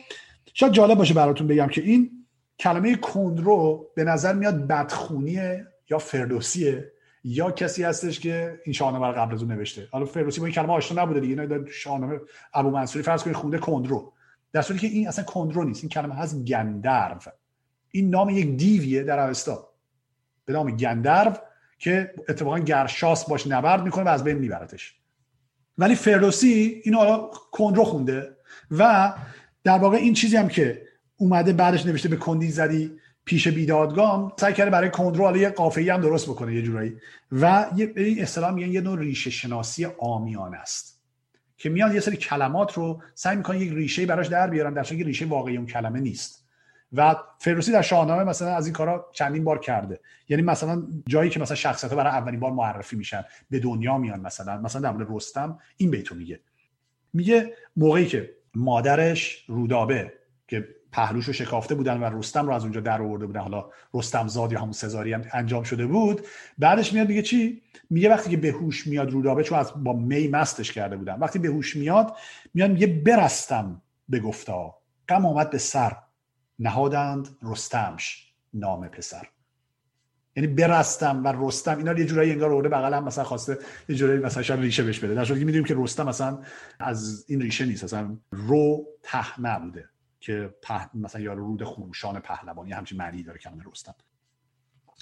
Speaker 2: شاید جالب باشه براتون بگم که این کلمه کندرو به نظر میاد بدخونیه یا فردوسیه. یا کسی هستش که این شاهنامه رو قبل از اون نوشته. حالا فردوسی با این کلمه آشنا نبوده دیگه اینا شاهنامه ابو منصوری فرض کنید خونده کندرو. در صورتی که این اصلا کندرو نیست این کلمه هست گندرو. این نام یک دیویه در اوستا. به نام گندرو که اتفاقا گرشاس باش نبرد می‌کنه و از بین میبرتش. ولی فردوسی اینو حالا کندرو خونده و در واقع این چیزی هم که اومده بعدش نوشته به کندی زدی پیش بیدادگام سعی کرده برای کندرو یه قافیه هم درست بکنه یه جورایی. و یه این اصطلاح میگن یه نوع ریشه شناسی آمیان است. که میان یه سری کلمات رو سعی می‌کنن یک ریشه براش در بیارن در که ریشه واقعی اون کلمه نیست. و فردوسی در شاهنامه مثلا از این کارا چندین بار کرده. یعنی مثلا جایی که مثلا شخصیت برای اولین بار معرفی میشن به دنیا میان مثلا. مثلا در رستم این بیتو میگه. میگه موقعی که مادرش رودابه که پهلوش رو شکافته بودن و رستم رو از اونجا در آورده بودن. حالا رستم زاد یا همون سزاری هم انجام شده بود. بعدش میاد میگه چی؟ میگه وقتی که به هوش میاد رودابه چون از با می مستش کرده بودن. وقتی به هوش میاد میاد میگه برستم به گفتا. غم آمد به سر. نهادند رستمش نام پسر. یعنی برستم و رستم اینا یه جورایی انگار اورده بغل هم مثلا خواسته یه جورایی مثلا شاید ریشه بهش بده. در که می‌دونیم که رستم مثلا از این ریشه نیست مثلا رو ته بوده. که په... مثلا یا رود خروشان پهلوانی همچین معنی داره کلمه رستم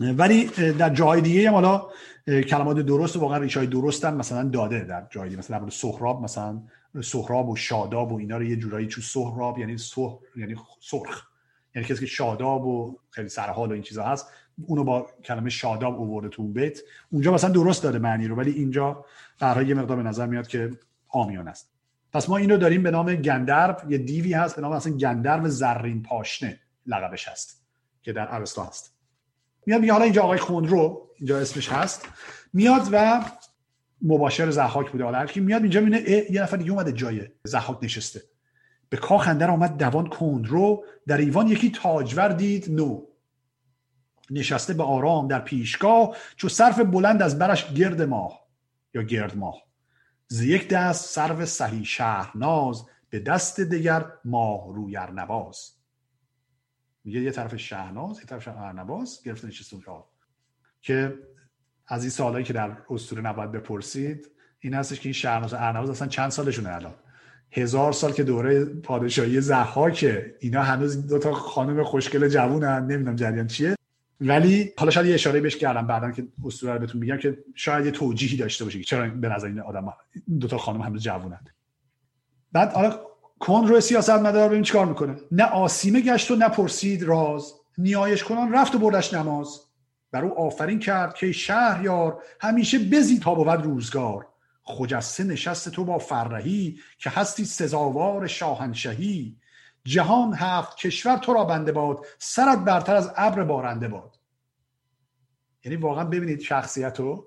Speaker 2: ولی در جای دیگه هم حالا کلمات درست واقعا ریشه های درست هم مثلا داده در جای دیگه مثلا سهراب مثلا سهراب و شاداب و اینا رو یه جورایی چون سهراب یعنی سه یعنی سرخ. یعنی کسی که شاداب و خیلی سرحال و این چیزا هست اونو با کلمه شاداب اوورده تو بیت. اونجا مثلا درست داده معنی رو ولی اینجا برای یه مقدار به نظر میاد که آمیان است. پس ما اینو داریم به نام گندرب یه دیوی هست به نام اصلا گندرب زرین پاشنه لقبش هست که در اوستا هست. میاد میگه حالا اینجا آقای خونرو اینجا اسمش هست. میاد و مباشر زحاک بوده. حالا که میاد اینجا می‌بینه یه نفر دیگه اومده جای زحاک نشسته. به کاخ اندر آمد دوان کندرو در ایوان یکی تاجور دید نو. نشسته به آرام در پیشگاه چو صرف بلند از برش گرد ماه یا گرد ماه. ز یک دست سرو سهی شهرناز به دست دیگر ماه روی ارنباز میگه یه طرف شهناز یه طرف ارنباز گرفته نشسته که از این سوالایی که در اسطوره نباید بپرسید این هستش که این شهرناز و ارنباز اصلا چند سالشونه الان؟ هزار سال که دوره پادشاهی زحاکه. اینا هنوز دو تا خانم خوشگل جوونن نمی‌دونم جریان چیه. ولی حالا شاید یه اشاره بهش کردم بعدا که اسطوره رو بهتون میگم که شاید یه توجیهی داشته باشه که چرا به نظر این آدم دو تا خانم هنوز جوونن. بعد حالا کن رو سیاست مدار ببین چیکار می‌کنه. نه آسیمه گشت و نه پرسید راز. نیایش کنان رفت و بردش نماز. بر او آفرین کرد که شهریار همیشه بزی تا بود روزگار. خجسته نشست تو با فرهی که هستی سزاوار شاهنشهی. جهان هفت کشور تو را بنده باد سرت برتر از ابر بارنده باد. یعنی واقعا ببینید شخصیت رو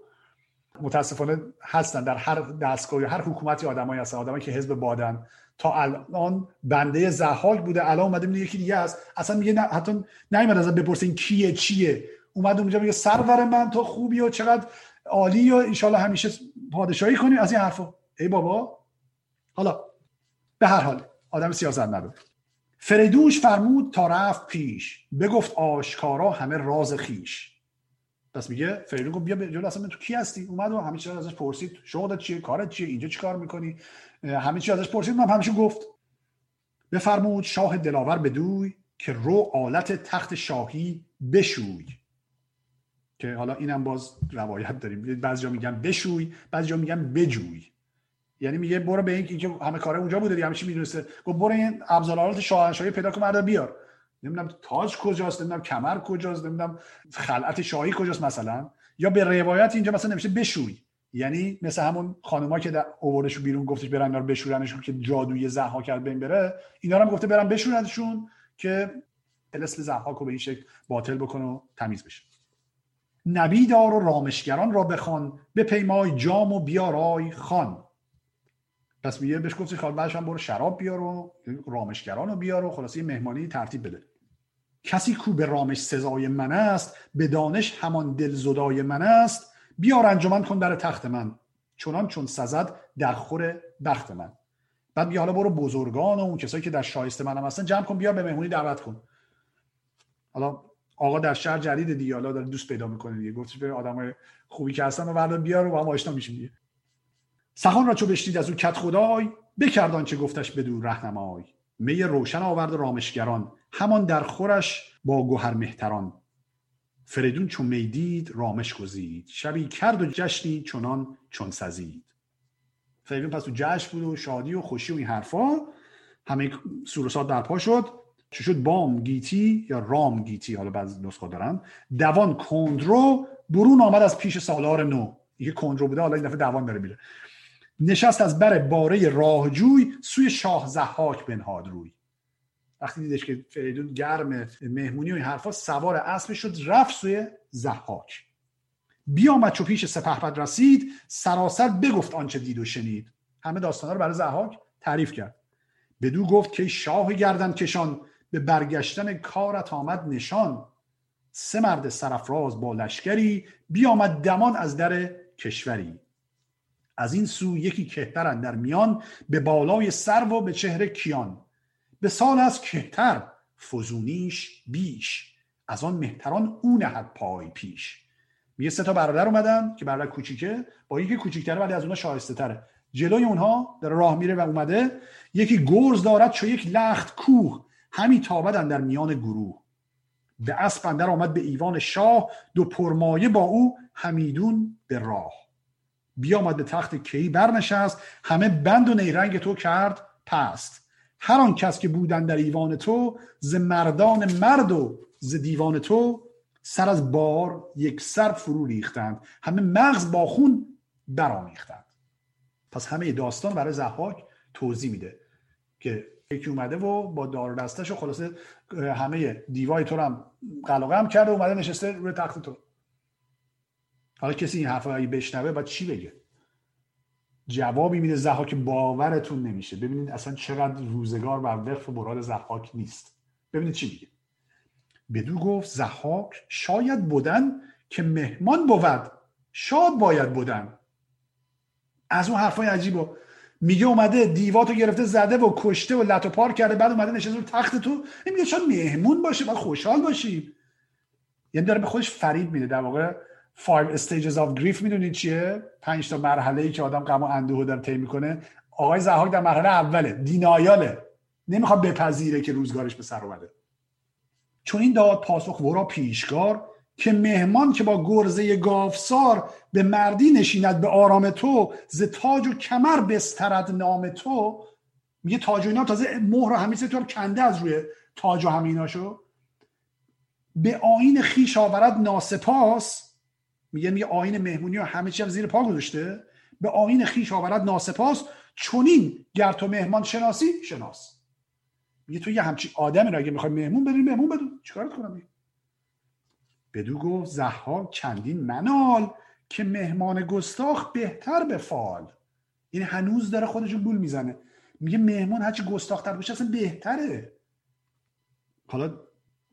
Speaker 2: متاسفانه هستن در هر دستگاه یا هر حکومتی آدمایی هستن آدمایی که حزب بادن. تا الان بنده زحاک بوده الان اومده میگه یکی دیگه هست. اصلا میگه نه حتی نمیاد ازت بپرسه این کیه چیه. اومد اونجا میگه سرور من تو خوبی و چقدر عالی و انشالله همیشه پادشاهی کنی. از این حرفا. ای بابا. حالا به هر حال آدم سیاست نداره فریدوش فرمود تا رفت پیش. بگفت آشکارا همه راز خیش پس میگه فریدون گفت بیا جلو اصلا تو کی هستی؟ اومد و همه چیز ازش پرسید. شغلت چیه؟ کارت چیه؟ اینجا چی کار می‌کنی؟ همه چیز ازش پرسید من همیشه گفت. بفرمود شاه دلاور بدوی که رو آلت تخت شاهی بشوی. که حالا اینم باز روایت داریم. بعضی جا میگن بشوی بعضی جا میگن بجوی. یعنی میگه برو به این که همه کاره اونجا بوده دیگه همه چی می‌دونسته. گفت برو این ابزارات شاهنشاهی پیدا کن مردا بیار. نمی‌دونم تاج کجاست نمی‌دونم کمر کجاست نمی‌دونم خلعت شاهی کجاست مثلا. یا به روایت اینجا مثلا نمیشه بشوی. یعنی مثل همون خانوما که در اووردش بیرون گفتش برن اینا بشورنشون که جادوی زها کرد بین بره اینا هم گفته برن بشورنشون که الاسل زحاک رو به این شکل باطل بکنه و تمیز بشه. نبیدار و رامشگران را بخوان به پیمای جام و بیارای خان. پس میگه بهش گفتش خواهد بعدش هم برو شراب بیار و رامشگران رو بیار و خلاصی مهمانی ترتیب بده. کسی کو به رامش سزای من است به دانش همان دل زدای من است. بیار انجمن کن در تخت من. چنان چون سزد در خور بخت من. بعد بیا حالا برو بزرگان و اون کسایی که در شایسته منم هستن جمع کن بیار به مهمونی دعوت کن. حالا آقا در شهر جدید دیگه حالا داره دوست پیدا می‌کنه دیگه. گفتش به آدم خوبی که هستن و بعد بیار و با هم آشنا میشیم دیگه. سخان را چو بشنید از او کت خدای بکردان چه گفتش بدو رهنمای. می روشن آورد رامشگران همان در خورش با گوهر مهتران. فریدون چون می‌دید رامش گزید. شبی کرد و جشنی چنان چون سزید. فریدون پس تو جشن بود و شادی و خوشی و این حرفا. همه سورسات در پا شد. چه شد؟ بام گیتی یا رام گیتی؟ حالا بعض نسخه دارن. دوان کندرو برون آمد از پیش سالار نو. یه کندرو بوده حالا این دفعه دوان داره میره. نشست از بر باره راهجوی سوی شاه زحاک بنهاد روی. وقتی دیدش که فریدون گرم مهمونی و این حرفا سوار اسب شد رفت سوی زحاک بیامد چو پیش سپهبد رسید سراسر بگفت آنچه دید و شنید. همه داستانا رو برای زحاک تعریف کرد. بدو گفت که شاه گردن کشان به برگشتن کارت آمد نشان. سه مرد سرفراز با لشکری بیامد دمان از در کشوری. از این سو یکی کهتر در میان به بالای سر و به چهره کیان. به سال از کهتر فزونیش بیش. از آن مهتران او نهد پای پیش. میگه سه تا برادر اومدن که برادر کوچیکه. با یکی کوچیکتره ولی از اونها شایسته تره جلوی اونها در راه میره و اومده. یکی گرز دارد چو یک لخت کوه. همی تابدن در میان گروه. به اسب اندر آمد به ایوان شاه. دو پرمایه با او همیدون به راه. بیامد به تخت کی برنشست همه بند و نیرنگ تو کرد پست. هر آن کس که بودن در ایوان تو ز مردان مرد و ز دیوان تو سر از بار یک سر فرو ریختند. همه مغز با خون برامیختند پس همه داستان برای زحاک توضیح میده که یکی اومده و با دار دستش و خلاصه همه دیوای تو رو هم قلقم کرده اومده نشسته روی تخت تو. حالا کسی این حرفا بشنوه باید چی بگه؟ جوابی میده زحاک باورتون نمیشه. ببینید اصلا چقدر روزگار و وقف و مراد زحاک نیست. ببینید چی میگه. بدو گفت زحاک شاید بودن که مهمان بود. شاد باید بودن از اون حرفای عجیب میگه اومده دیواتو گرفته زده و کشته و لط و پار کرده بعد اومده نشسته رو تخت تو میگه شاید مهمون باشه باید خوشحال باشی یعنی داره به خودش فریب میده. در واقع five stages of grief می‌دونید چیه؟ پنج تا مرحله ای که آدم غم و اندوه داره طی می‌کنه. آقای زهاک در مرحله اوله دینایاله. نمی‌خواد بپذیره که روزگارش به سر اومده. چون این داد پاسخ ورا پیشگار که مهمان که با گرزه گافسار به مردی نشیند به آرام تو ز تاج و کمر بسترد نام تو. میگه تاج و اینا تازه مهر همیشه تو کنده از روی تاج و همیناشو به آین خیش آورد ناسپاس. میگه میگه آین مهمونی و همه چی هم زیر پا گذاشته. به آین خیش آورد ناسپاس. چونین گر تو مهمان شناسی شناس. میگه تو یه همچین آدمی رو اگه می‌خوای مهمون بدون مهمون بدون. چیکارت کنم؟ بدو گفت زها چندین منال که مهمان گستاخ بهتر به فال. این هنوز داره خودشون گول می‌زنه. میگه مهمان هرچی گستاختر باشه اصلا بهتره. حالا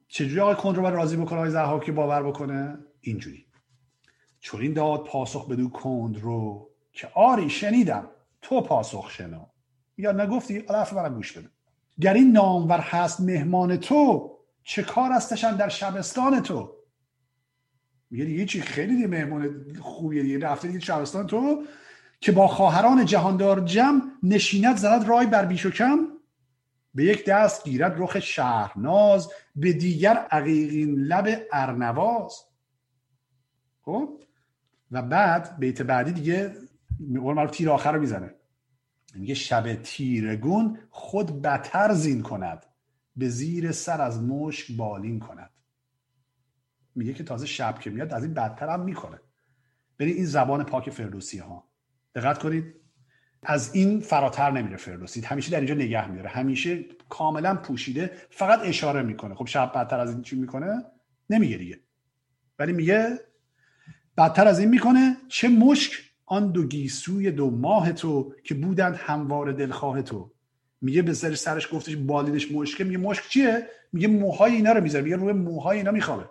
Speaker 2: چجوری آقای کن رو راضی بکنه آقای زحاک باور بکنه؟ اینجوری. چون داد پاسخ بدو کند رو که آری شنیدم تو پاسخ شنو. یا نگفتی؟ حرف منم گوش بده. گر این نامور هست مهمان تو چه کار هستشن در شبستان تو؟ میگه دیگه چی؟ خیلی دیگه مهمون خوبیه دیگه. رفته دیگه شبستان تو که با خواهران جهاندار جمع نشینت زند رای بر بیش و کم؟ به یک دست گیرد رخ شهرناز به دیگر عقیقین لب ارنواز. خب؟ و بعد بیت بعدی دیگه میگه تیر آخر رو می‌زنه. میگه شب تیرگون خود بتر زین کند به زیر سر از مشک بالین کند. میگه که تازه شب که میاد از این بدتر هم می‌کنه. ببین این زبان پاک فردوسی ها. دقت کنید. از این فراتر نمیره فردوسی. همیشه در اینجا نگه میداره. همیشه کاملا پوشیده فقط اشاره می‌کنه. خب شب بدتر از این چی می‌کنه؟ نمیگه دیگه. ولی میگه بدتر از این می‌کنه چه مشک آن دو گیسوی دو ماه تو که بودند هموار دلخواه تو. میگه به سر سرش گفتش بالینش مشکه میگه مشک چیه؟ میگه موهای اینا رو می‌ذاره میگه روی موهای اینا میخوابه.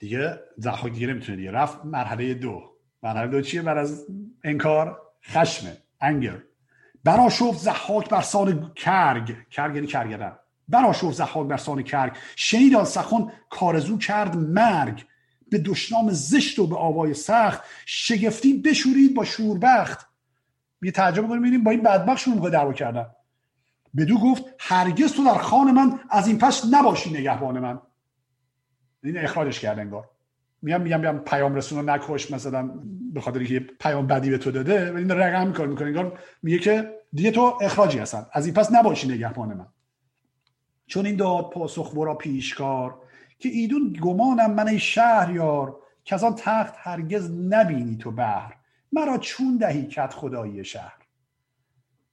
Speaker 2: دیگه زحاک دیگه نمی‌تونه دیگه. رفت مرحله دو. مرحله دو چیه؟ بر از انکار خشمه انگر. برا شفت زحاک بر سان کرگ. کرگ یعنی کرگدن. برا شفت زحاک بر سان کرگ. شنید آن سخن کارزو کرد مرگ. به دشنام زشت و به آوای سخت شگفتی بشورید با شوربخت. یه تعجب کنیم ببینیم با این بدبخت شروع می‌کنه دعوا کردن. بدو گفت هرگز تو در خان من از این پس نباشی نگهبان من. این اخراجش کرد انگار. میگم میگم میگم پیام رسون رو نکش مثلا به خاطر که پیام بدی به تو داده و این رقم می‌کنه می‌کنه. انگار میگه که دیگه تو اخراجی هستن. از این پس نباشی نگهبان من. چون این داد پاسخ برا پیشکار که ایدون گمانم من ای شهریار که از آن تخت هرگز نبینی تو بهر مرا چون دهی کت خدایی شهر.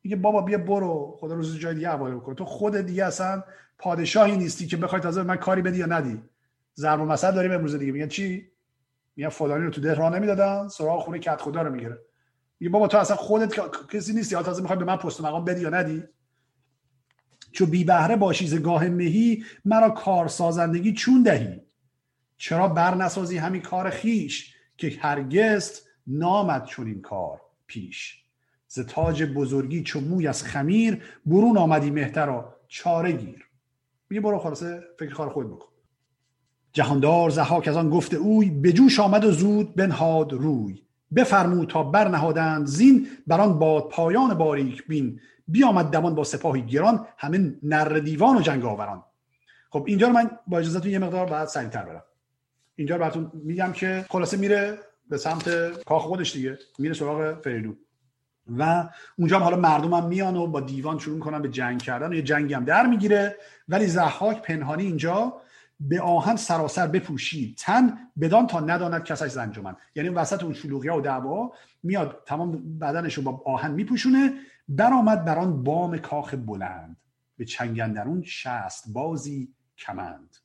Speaker 2: میگه بابا بیا برو خدا روز جای دیگه حواله بکن. تو خود دیگه اصلا پادشاهی نیستی که بخوای تازه من کاری بدی یا ندی. ضرب مثل داریم امروز دیگه. میگن چی؟ میگن فلانی رو تو ده راه نمی‌دادن سراغ خونه کت خدا رو می‌گیره. میگه بابا تو اصلا خودت کسی نیستی. حالا تازه می‌خوای به من پست مقام بدی یا ندی؟ چو بی بهره باشی گاه مهی مرا کار سازندگی چون دهی؟ چرا بر نسازی همین کار خیش که هرگز نامد چون این کار پیش؟ ز تاج بزرگی چو موی از خمیر برون آمدی مهترا چاره گیر. میگه برو خلاصه فکر کار خود بکن. جهاندار زهاک از آن گفت اوی به جوش آمد و زود بنهاد روی. بفرمود تا برنهادند. زین بر آن باد پایان باریک بین. بیامد دمان با سپاهی گران همه نر دیوان و جنگ آوران. خب اینجا رو من با اجازهتون یه مقدار بعد سریعتر برم. اینجا رو براتون میگم که خلاصه میره به سمت کاخ خودش دیگه. میره سراغ فریدون. و اونجا هم حالا مردم هم میان و با دیوان شروع کنن به جنگ کردن. و یه جنگی هم در می‌گیره. ولی زحاک پنهانی اینجا. به آهن سراسر بپوشید. تن بدان تا نداند کسش زنجمن. یعنی وسط اون شلوغی و دعوا میاد تمام بدنش رو با آهن میپوشونه برآمد بر آن بام کاخ بلند. به چنگندرون شست بازی کمند.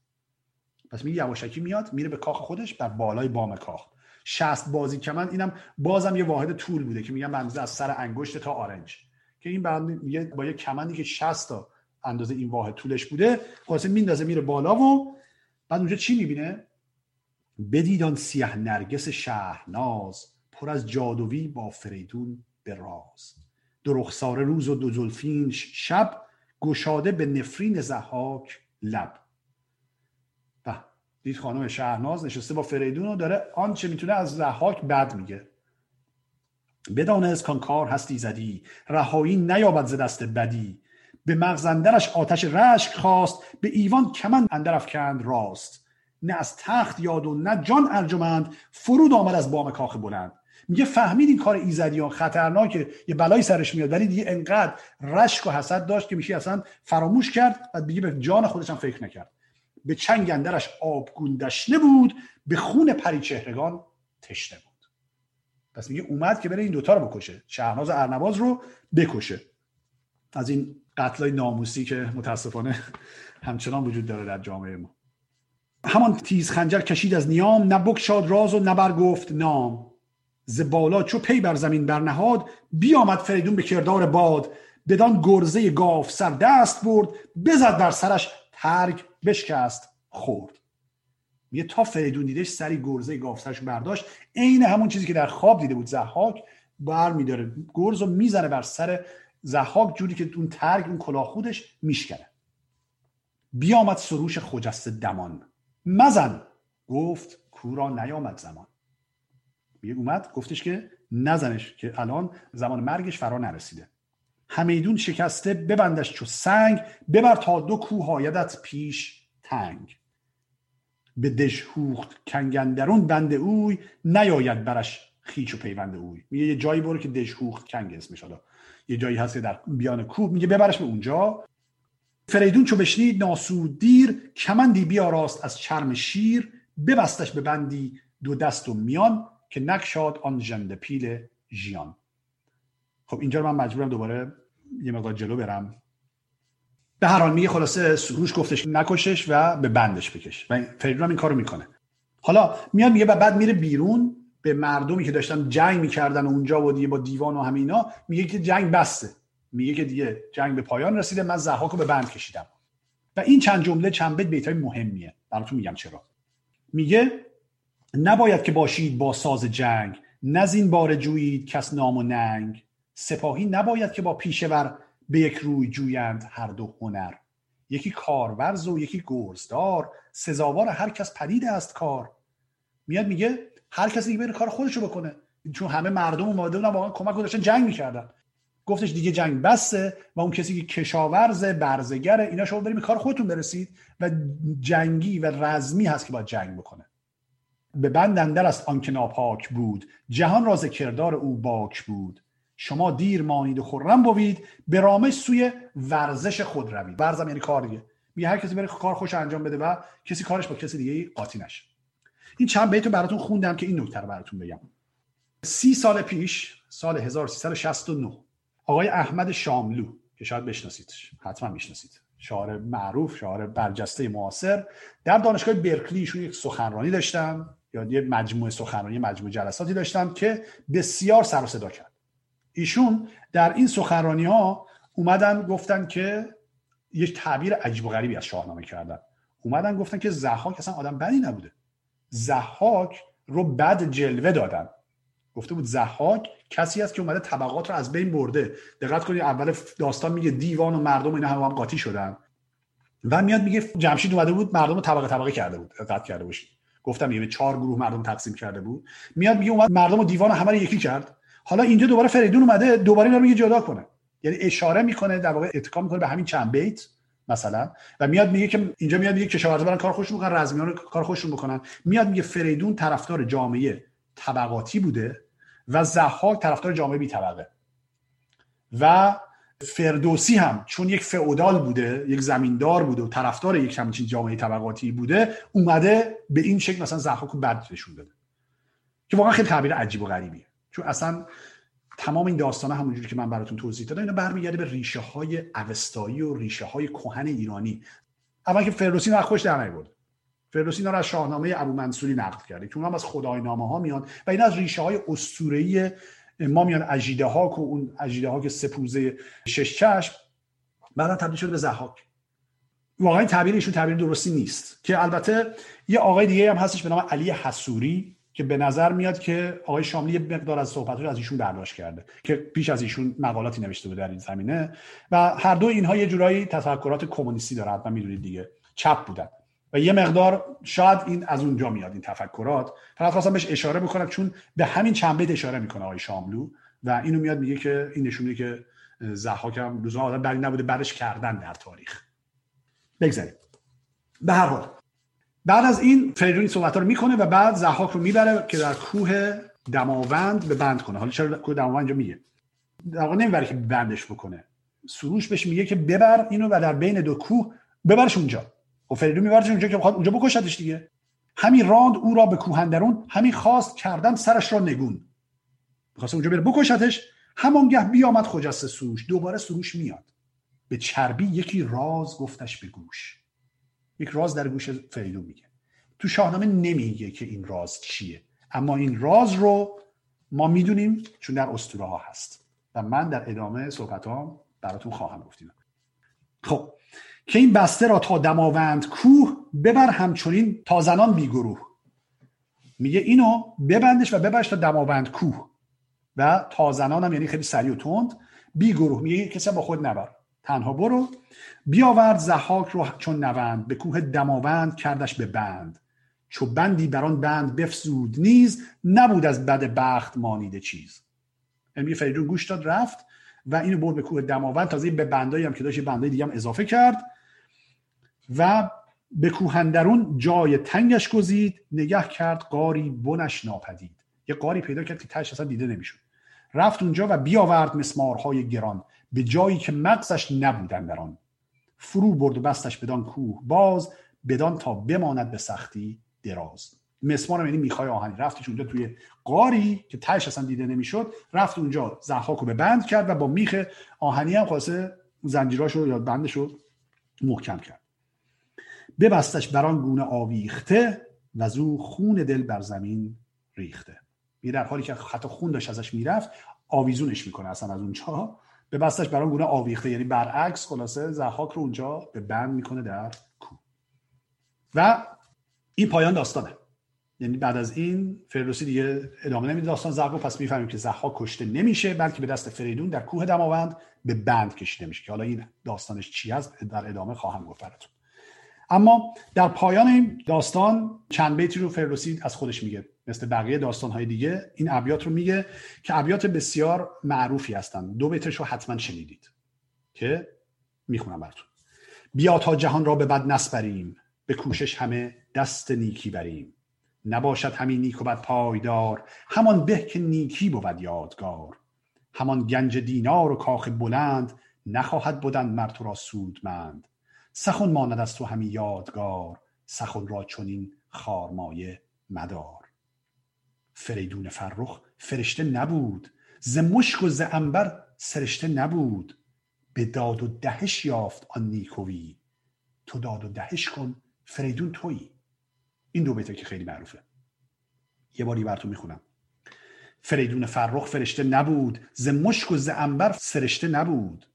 Speaker 2: پس میگه یواشکی میاد میره به کاخ خودش بر بالای بام کاخ. شست بازی کمند. اینم بازم یه واحد طول بوده که میگم بنده از سر انگشت تا آرنج. که این میگه با یه کمندی که 60 تا اندازه این واحد طولش بوده خلاصه میندازه میره بالا و بعد اونجا چی می‌بینه؟ بدید آن سیه نرگس شهرناز پر از جادوی با فریدون به راز دو رخسار روز و دو زلفین شب گشاده به نفرین زحاک لب. و دید خانم شهرناز نشسته با فریدون و داره آنچه می‌تونه از زحاک بد میگه. بدانست کان کار هستی زدی رهایی نیابد ز دست بدی. به مغزندرش آتش رشک خواست به ایوان کمن اندر افکند راست. نه از تخت یاد و نه جان ارجمند فرود آمد از بام کاخ بلند. میگه فهمید این کار ایزدیان خطرناکه یه بلایی سرش میاد. ولی دیگه انقدر رشک و حسد داشت که میشه اصلا فراموش کرد و دیگه به جان خودش هم فکر نکرد. به چنگ اندرش آبگون دشنه بود به خون پری چهرگان تشنه بود. پس میگه اومد که بره این دوتا رو بکشه. شهرناز و ارنواز رو بکشه. از این قتلای ناموسی که متاسفانه همچنان وجود داره در جامعه ما. همان تیز خنجر کشید از نیام نه شاد راز و نه گفت نام. ز چو پی بر زمین برنهاد بیامد فریدون به کردار باد. بدان گرزه گاف سر دست برد بزد بر سرش ترگ بشکست خورد. یه تا فریدون دیدش سری گرزه گاف سرش برداشت. عین همون چیزی که در خواب دیده بود زحاک بر میداره گرز رو می‌زنه بر سر زحاک جوری که اون ترگ اون کلاه خودش میشکنه. بیامد سروش خجست دمان. مزن. گفت کورا نیامد زمان. میگه اومد؟ گفتش که نزنش که الان زمان مرگش فرا نرسیده. همیدون شکسته ببندش چو سنگ ببر تا دو کوه پیش تنگ. به دژهوخت کنگندرون بند اوی نیاید برش خیچ و پیوند اوی. میگه یه جایی برو که دژهوخت کنگ اسمش حالا. یه جایی هست در بیان کوه میگه ببرش به اونجا. فریدون چو بشنید ناسود دیر کمندی بیاراست از چرم شیر ببستش به بندی دو دست و میان که نکشاد آن ژنده پیل ژیان. خب اینجا من مجبورم دوباره یه مقدار جلو برم. به هر حال میگه خلاصه سروش گفتش نکشش و به بندش بکش. و فریدون هم این کارو می‌کنه. حالا میاد میگه و بعد میره بیرون. به مردمی که داشتن جنگ می‌کردن اونجا و دیگه با دیوان و همینا میگه که جنگ بسته. میگه که دیگه جنگ به پایان رسیده. من زحاک رو به بند کشیدم. و این چند جمله چند بیت بیتای مهمیه. براتون میگم چرا. میگه نباید که باشید با ساز جنگ. نزین بار جویید کس نام و ننگ. سپاهی نباید که با پیشور به یک روی جویند هر دو هنر. یکی کارورز و یکی گرزدار. سزاوار هر کس پدید است کار. میاد میگه هر کسی بره کار خودشو بکنه. چون همه مردم اومده بودن واقعا کمک داشتن جنگ می‌کردن. گفتش دیگه جنگ بسته و اون کسی که کشاورز برزگره اینا شما بریم کار خودتون برسید و جنگی و رزمی هست که باید جنگ بکنه. به بند اندر است آنکه ناپاک بود. جهان راز کردار او باک بود. شما دیر مانید و خرم بوید. به رامش سوی ورزش خود روید. ورزم یعنی کار دیگه. میگه هر کسی بره کار خوش انجام بده و کسی کارش با کسی دیگه قاطی نشه. این چند بیت رو براتون خوندم که این نکته رو براتون بگم. سی سال پیش سال 1369 آقای احمد شاملو که شاید بشناسیدش حتما می‌شناسید. شاعر معروف شاعر برجسته معاصر. در دانشگاه برکلی ایشون یک سخنرانی داشتم یا یه مجموعه سخنرانی مجموعه جلساتی داشتم که بسیار سر و صدا کرد. ایشون در این سخنرانی ها اومدن گفتن که یک تعبیر عجیب و غریبی از شاهنامه کردن. اومدن گفتن که زحاک اصلا آدم بدی نبوده. زحاک رو بد جلوه دادن. گفته بود زحاک کسی است که اومده طبقات رو از بین برده. دقت کنید اول داستان میگه دیوان و مردم اینا هم, هم قاطی شدن. و میاد میگه جمشید اومده بود مردم رو طبقه طبقه کرده بود. قطع کرده باشید. گفتم یه چهار گروه مردم تقسیم کرده بود. میاد میگه اومد مردم و دیوان همه رو یکی کرد. حالا اینجا دوباره فریدون اومده دوباره اینا رو میگه جدا کنه. یعنی اشاره می‌کنه در واقع اتکا می‌کنه به همین چند بیت. مثلا. و میاد میگه که اینجا میاد میگه کشاورزا برن کار خوش می‌کنن رزمیان کار خوششون بکنن. میاد میگه فریدون طرفدار جامعه طبقاتی بوده و زحاک طرفدار جامعه بی طبقه و فردوسی هم چون یک فئودال بوده یک زمیندار بوده و طرفدار یک همچین جامعه طبقاتی بوده اومده به این شکل مثلا زحاک بد نشون داده. که واقعا خیلی تعبیر عجیب و غریبیه. چون اصلا تمام این داستانه همونجوری که من براتون توضیح دادم اینا برمیگرده به ریشه های اوستایی و ریشه های کهن ایرانی. اول که فردوسی رو خوش در نیورد. فردوسی رو از شاهنامه ابو منصوری نقل کرده که اونها از خدای نامه ها میان و این از ریشه های اسطوره‌ای ما میان اجیده ها و اون اجیده ها که سپوزه شش چشم بعدا تبدیل شده به زحاک واقعا تعبیر ایشون تعبیر درستی نیست. که البته یه آقای دیگه هم هستش به نام علی حسوری. که به نظر میاد که آقای شاملی یه مقدار از صحبت از ایشون برداشت کرده که پیش از ایشون مقالاتی نوشته بود در این زمینه و هر دو اینها یه جورایی تفکرات کمونیستی داره حتما می‌دونید دیگه چپ بودن و یه مقدار شاید این از اونجا میاد این تفکرات. فقط خواستم بهش اشاره بکنم چون به همین چند بیت اشاره می‌کنه آقای شاملو و اینو میاد میگه که این نشون که ضحاک هم لزوما آدم بری نبوده بعدش کردن در تاریخ. بگذاریم. به هر حال بعد از این فریدون صحبت رو می‌کنه و بعد زحاک رو می‌بره که در کوه دماوند به بند کنه. حالا چرا کوه دماوند اینجا میگه؟ در واقع نمی‌بره که بندش بکنه. سروش بهش میگه که ببر اینو و در بین دو کوه ببرش اونجا. و فریدون میبرش اونجا که بخواد اونجا بکشتش دیگه. همین راند او را به کوهندرون همین خواست کردن سرش را نگون. می‌خواست اونجا بره بکشتش همانگه بیامد خجسته سروش. دوباره سروش میاد. به چربی یکی راز گفتش به گوش. یک راز در گوش فریدون میگه. تو شاهنامه نمیگه که این راز چیه. اما این راز رو ما می‌دونیم چون در اسطوره ها هست. و من در ادامه صحبت ها براتون خواهم گفتیم خب که این بسته را تا دماوند کوه ببر همچنین تا زنان بیگروه میگه اینو ببندش و ببرش تا دماوند کوه. و تا زنان هم یعنی خیلی سریع و تند بیگروه میگه کسی با خود نبر. تنها برو. بیاورد زحاک رو چون نوند به کوه دماوند کردش به بند. چو بندی بر آن بند بفزود نیز نبود از بد بخت مانیده چیز. یعنی فریدون گوش داد رفت و اینو برد به کوه دماوند. تازه به بندایی هم که داشت بندای دیگه هم اضافه کرد و به کوهندرون جای تنگش گزید. نگه کرد قاری بنش ناپدید. یه قاری پیدا کرد که تش اصلا دیده نمی‌شد. رفت اونجا و بیاورد مسمارهای گران. به جایی که مغزش نبودن در آن. فرو برد و بستش بدان کوه باز بدان تا بماند به سختی دراز. مسمار یعنی میخای آهنی رفتش اونجا توی قاری که تهش اصلا دیده نمی‌شد رفت اونجا زحاک رو به بند کرد و با میخ آهنی هم خواسته زنجیراشو یا بندشو محکم کرد. ببستش بران گونه آویخته و زو خون دل بر زمین ریخته. می در حالی که حتی خون داشت ازش می‌رفت آویزونش می‌کنه اصلا از اونجا. به بستش برای گونه آویخته. یعنی برعکس خلاصه زحاک رو اونجا به بند می‌کنه در کو و این پایان داستانه. یعنی بعد از این فردوسی دیگه ادامه نمیده داستان زحاک پس می‌فهمیم که زحاک کشته نمیشه بلکه به دست فریدون در کوه دماوند به بند کشیده میشه که حالا این داستانش چی هست در ادامه خواهم گفت براتون. اما در پایان این داستان چند بیتی رو فردوسی از خودش میگه مثل بقیه داستان های دیگه این ابیات رو میگه که ابیات بسیار معروفی هستن. دو بیتش رو حتما شنیدید که می‌خونم براتون. بیا تا جهان را به بد نسپریم به کوشش همه دست نیکی بریم. نباشد همین نیک و بد پایدار همان به که نیکی بود یادگار. همان گنج دینار و کاخ بلند نخواهد بودن مرد تو را سودمند. سخن ماند از تو همی یادگار سخن را چنین خارمایه مدار. فریدون فرخ فرشته نبود ز مشک و ز انبر سرشته نبود. به داد و دهش یافت آن نیکوی. تو داد و دهش کن فریدون تویی این دو بیته که خیلی معروفه. یه باری براتون می‌خونم. فریدون فرخ فرشته نبود ز مشک و ز انبر سرشته نبود.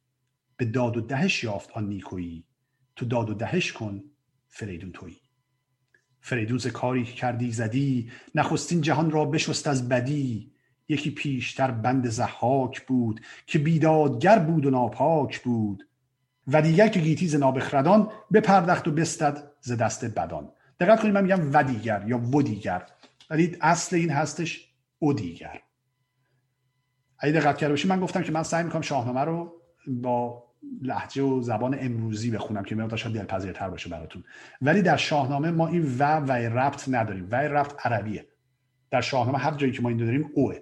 Speaker 2: به داد و دهش یافت آن نیکویی تو داد و دهش کن فریدون تویی. فریدون ز کاری کردی زدی نخستین جهان را بشست از بدی. یکی پیشتر بند زحاک بود که بیدادگر بود و ناپاک بود. و دیگر که گیتی ز نابخردان بپردخت و بستد ز دست بدان. دقت کنید من میگم و دیگر یا و دیگر. ولی اصل این هستش او دیگر. اگه دقت کرده باشید من گفتم که من سعی می‌کنم شاهنامه رو با لحجه و زبان امروزی بخونم که میاد شاید دلپذیرتر باشه براتون. ولی در شاهنامه ما این و و ربط نداریم. و ربط عربیه. در شاهنامه هر جایی که ما این داریم اوه.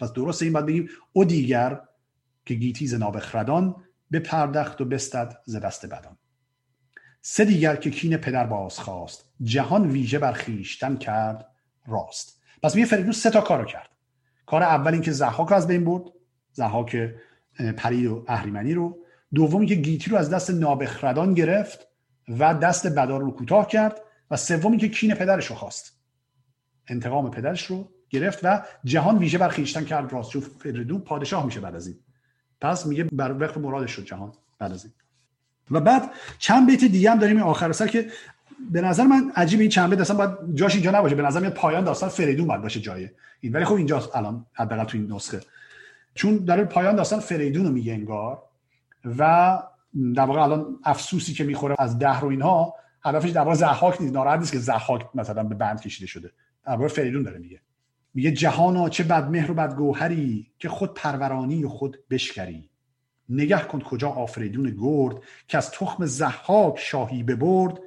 Speaker 2: پس درسته این باید بگیم او دیگر که گیتی ز نابخردان به پردخت و بستد ز دست بدان. سه دیگر که کین پدر باز خواست جهان ویژه بر خیشتن کرد راست. پس میگه فریدون سه تا کارو کرد. کار اول اینکه زحاک از بین برد. زحاک پرید و اهریمنی رو. دومی که گیتی رو از دست نابخردان گرفت و دست بدار رو کوتاه کرد و سومی که کین پدرش رو خواست. انتقام پدرش رو گرفت و جهان ویژه بر خیشتن کرد. راست چون فریدون پادشاه میشه بعد از این. پس میگه بر وقت مرادش شد جهان بعد از این. و بعد چند بیت دیگه هم داریم آخر سر که به نظر من عجیب این چند بیت اصلا باید جاش اینجا نباشه. به نظر میاد پایان داستان فریدون باید باشه جای این. ولی خب اینجاست الان حداقل تو این نسخه. چون در پایان داستان فریدون رو میگه انگار و در واقع الان افسوسی که می‌خوره از ده رو اینها هدفش در واقع زحاک نیست ناراحت نیست که زحاک مثلا به بند کشیده شده. در فریدون داره میگه. میگه جهانا چه بد مهر و بد گوهری که خود پرورانی و خود بشکری. نگه کن کجا آفریدون گرد که از تخم زحاک شاهی ببرد.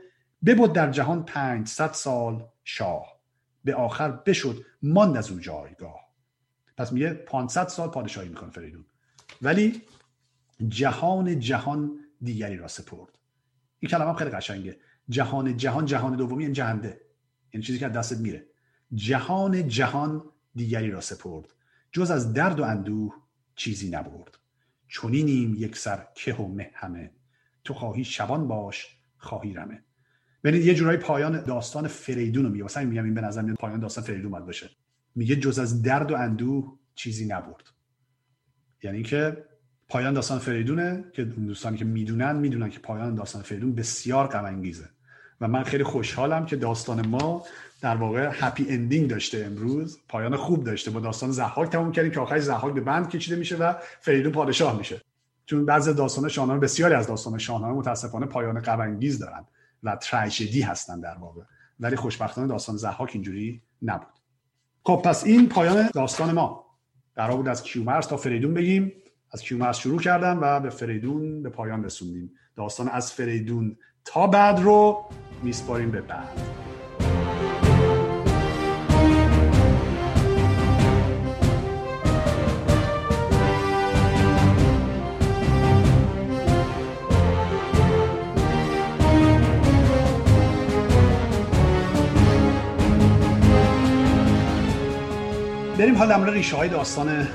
Speaker 2: ببود در جهان پنجصد سال شاه. به آخر بشد ماند از او جایگاه. پس میگه 500 سال پادشاهی می‌کنه فریدون. ولی جهان جهان دیگری را سپرد. این کلمه خیلی قشنگه. جهان جهان جهان دومی این جهنده. یعنی چیزی که دستت میره. جهان جهان دیگری را سپرد. جز از درد و اندوه چیزی نبرد. چونینیم یک سر که و مه همه. تو خواهی شبان باش خواهی رمه. ببینید یه جورایی پایان داستان فریدون رو میگه. واسه میگم این به نظر میاد پایان داستان فریدون باید باشه. میگه جز از درد و اندوه چیزی نبرد. یعنی که پایان داستان فریدونه که دوستانی که می‌دونن می‌دونن که پایان داستان فریدون بسیار غم انگیزه. و من خیلی خوشحالم که داستان ما در واقع happy ending داشته امروز. پایان خوب داشته. با داستان ضحاک تموم کردیم که آخرش ضحاک به بند کشیده میشه و فریدون پادشاه میشه. چون بعضی داستان شاهنامه بسیاری از داستان شاهنامه متاسفانه پایان غم انگیز دارن و تراژدی هستن در واقع. ولی خوشبختانه داستان ضحاک اینجوری نبود. خب پس این پایان داستان ما. قرار بود از کیومرث تا فریدون بگیم. از کیومرث شروع کردم و به فریدون به پایان رسوندیم. داستان از فریدون تا بعد رو میسپاریم به بعد. بریم حال در مورد ریشه های داستان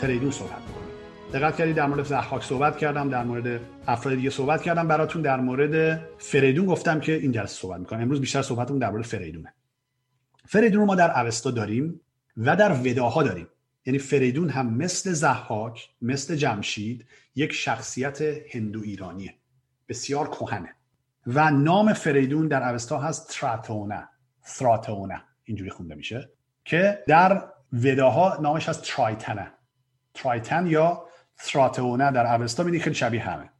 Speaker 2: فریدون صحبت کنیم. دقت کردید در مورد زحاک صحبت کردم در مورد افراد دیگه صحبت کردم. براتون در مورد فریدون گفتم که این جلسه صحبت می‌کنم. امروز بیشتر صحبتمون در مورد فریدونه. فریدون رو ما در اوستا داریم و در وداها داریم. یعنی فریدون هم مثل زحاک مثل جمشید یک شخصیت هندو ایرانیه. بسیار کهنه. و نام فریدون در اوستا هست تراتونه تراتونه اینجوری خونده میشه. که در وداها نامش هست ترایتنه. ترایتن یا تراتونه در اوستا خیلی شبیه همه.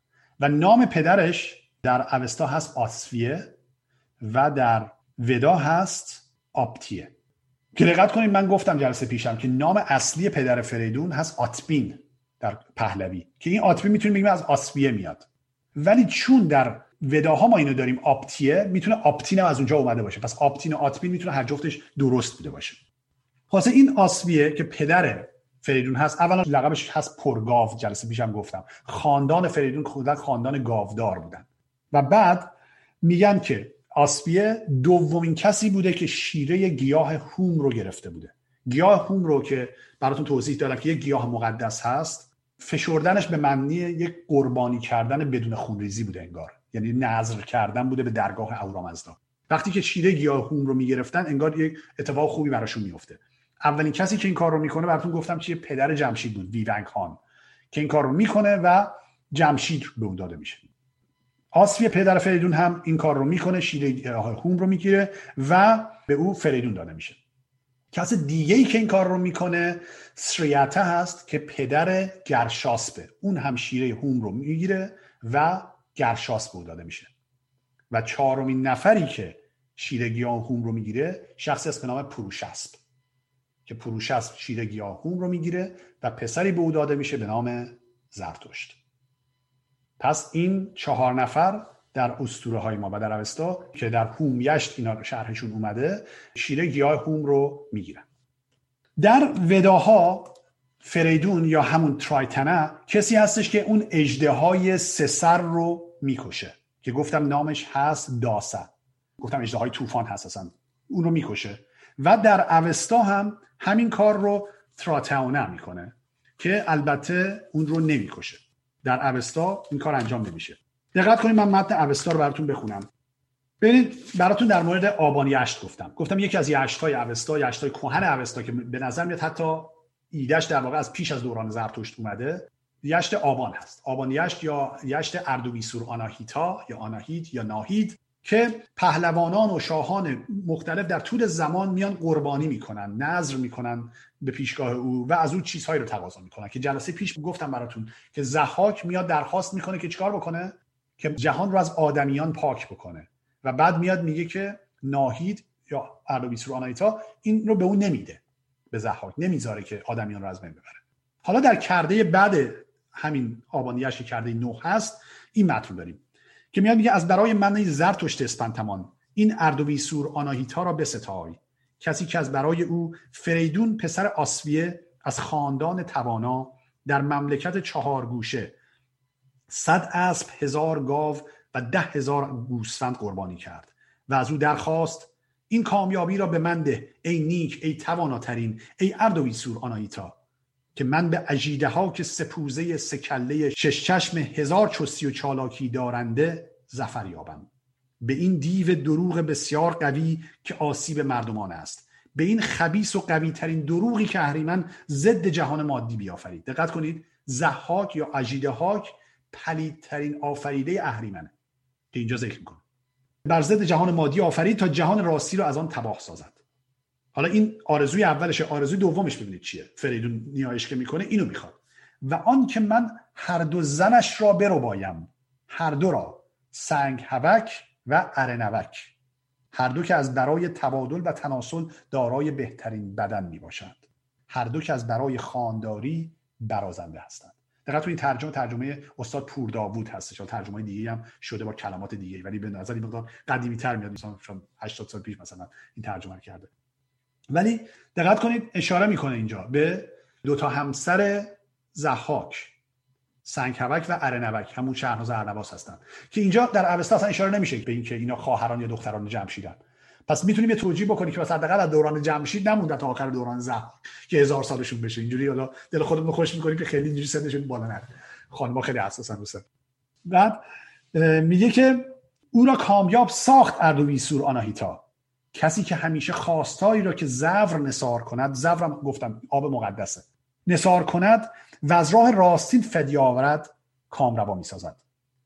Speaker 2: و نام پدرش در اوستا هست آسفیه و در ودا هست آپتیه که دقت کنید من گفتم جلسه پیشم که نام اصلی پدر فریدون هست آتبین در پهلوی که این آتبین می‌تونیم بگیم از آسفیه میاد. ولی چون در وداها ما اینو داریم آپتیه می‌تونه آپتین از اونجا اومده باشه. پس آپتین و آتبین می‌تونه هر جفتش درست بوده باشه. خاصه این آسفیه که پدر فریدون هست اولا لقبش هست پرگاو جلسه پیشم گفتم. خاندان فریدون خودک خاندان گاودار بودن. و بعد میگن که آسفیه دومین کسی بوده که شیره گیاه هوم رو گرفته بوده. گیاه هوم رو که براتون توضیح دادم که یک گیاه مقدس هست فشردنش به معنی یک قربانی کردن بدون خونریزی بوده انگار. یعنی نظر کردن بوده به درگاه اورامزدا. وقتی که شیره گیاه هوم رو می‌گرفتن انگار یک اتفاق خوبی براشون میفته اولین کسی که این کار رو می‌کنه براتون گفتم چیه پدر جمشید بود ویونگ خان که این کار رو می‌کنه و جمشید به اون داده میشه. آسفی پدر فریدون هم این کار رو می‌کنه شیره هوم رو می‌گیره و به او فریدون داده میشه. کس دیگه ای که این کار رو می‌کنه سریعته هست که پدر گرشاسبه اون هم شیره هوم رو می‌گیره و گرشاسب او داده میشه. و چهارمین نفری که شیره گیاه هوم رو می‌گیره شخصی است به نام پروشسب که پروشسب شیره گیاه هوم رو می‌گیره و پسری به او داده میشه به نام زرتشت. پس این چهار نفر در اسطوره های ما و در اوستا که در هومیشت اینا شرحشون اومده شیره گیاه هوم رو می‌گیرن. در وداها فریدون یا همون ترایتنه کسی هستش که اون اجده های سسر رو می‌کشه که گفتم نامش هست داسه. گفتم اجده های طوفان هست اصلا. اون رو می‌کشه. و در اوستا هم همین کار رو تراتاونه می‌کنه که البته اون رو نمی‌کشه. در اوستا این کار انجام نمیشه. دقت کنید من متن اوستا رو براتون بخونم. ببینید براتون در مورد آبان یشت گفتم. گفتم یکی از یشت های اوستا یشت های کهن اوستا که به نظر میاد حتی ایدش در واقع از پیش از دوران زرتشت اومده یشت آبان هست. آبان یشت یا یشت اردویسور آناهیتا یا آناهید یا ناهید. که پهلوانان و شاهان مختلف در طول زمان میان قربانی می‌کنن نظر می‌کنن به پیشگاه او و از او چیزهایی رو تقاضا می‌کنن. که جلسه پیش گفتم براتون که زحاک میاد درخواست می‌کنه که چیکار بکنه؟ که جهان رو از آدمیان پاک بکنه. و بعد میاد میگه که ناهید یا اردویسور آنایتا این رو به اون نمیده به زحاک. نمی‌ذاره که آدمیان رو از بین ببره. حالا در کرده بعد همین آبانیش کرده نو هست این متن داریم. که میاد میگه از برای من زرتشت اسپنتمان این اردویسور آناهیتا را بستای. کسی که از برای او فریدون پسر آسویه از خاندان توانا در مملکت چهار گوشه صد اسب هزار گاو و ده هزار گوسفند قربانی کرد و از او درخواست این کامیابی را به من ده ای نیک ای تواناترین ای اردویسور آنایتا که من به عجیده ها که سپوزه سکله شش چشم هزار چستی و چالاکی دارنده زفر یابم. به این دیو دروغ بسیار قوی که آسیب مردمان است. به این خبیس و قوی ترین دروغی که اهریمن ضد جهان مادی بیافرید. دقت کنید زحاک یا عجیده هاک پلیدترین آفریده اهریمنه که اینجا ذکر می‌کنه بر ضد جهان مادی آفرید تا جهان راستی رو از آن تباه سازد. حالا این آرزوی اولشه. آرزوی دومش ببینید چیه. فریدون نیایش که می‌کنه اینو می‌خواد. و آن که من هر دو زنش را برو بایم هر دو را سنگ هوک و ارنوک هر دو که از برای تبادل و تناسل دارای بهترین بدن می باشند هر دو که از برای خانداری برازنده هستند. دقت این ترجمه ترجمه استاد پور داوود هستش ترجمه دیگه هم شده با کلمات دیگه ولی به نظر این مقدار قدیمی تر میاد. مثلا 80 سال پیش مثلا این ترجمه کرده. ولی دقت کنید اشاره می‌کنه اینجا به دو تا همسر زحاک. سنگهوک و ارنوک همون شهرناز ارنواس هستن. که اینجا در اوستا اصلا اشاره نمیشه به اینکه اینا خواهران یا دختران جمشیدن. پس می‌تونیم یه توجیه بکنیم که مثلا حداقل از دوران جمشید نمونده تا آخر دوران زهر که هزار سالشون بشه. اینجوری حالا دل خودمون خوش می‌کنیم که خیلی اینجوری سنشون بالا نره. خانم‌ها خیلی حساسن رو بعد میگه که او را کامیاب ساخت اردویسور آناهیتا. کسی که همیشه خواستایی را که زور نصار کند زورم گفتم آب مقدسه. نصار کند و از راه راستین فدی آورد کامروا می سازد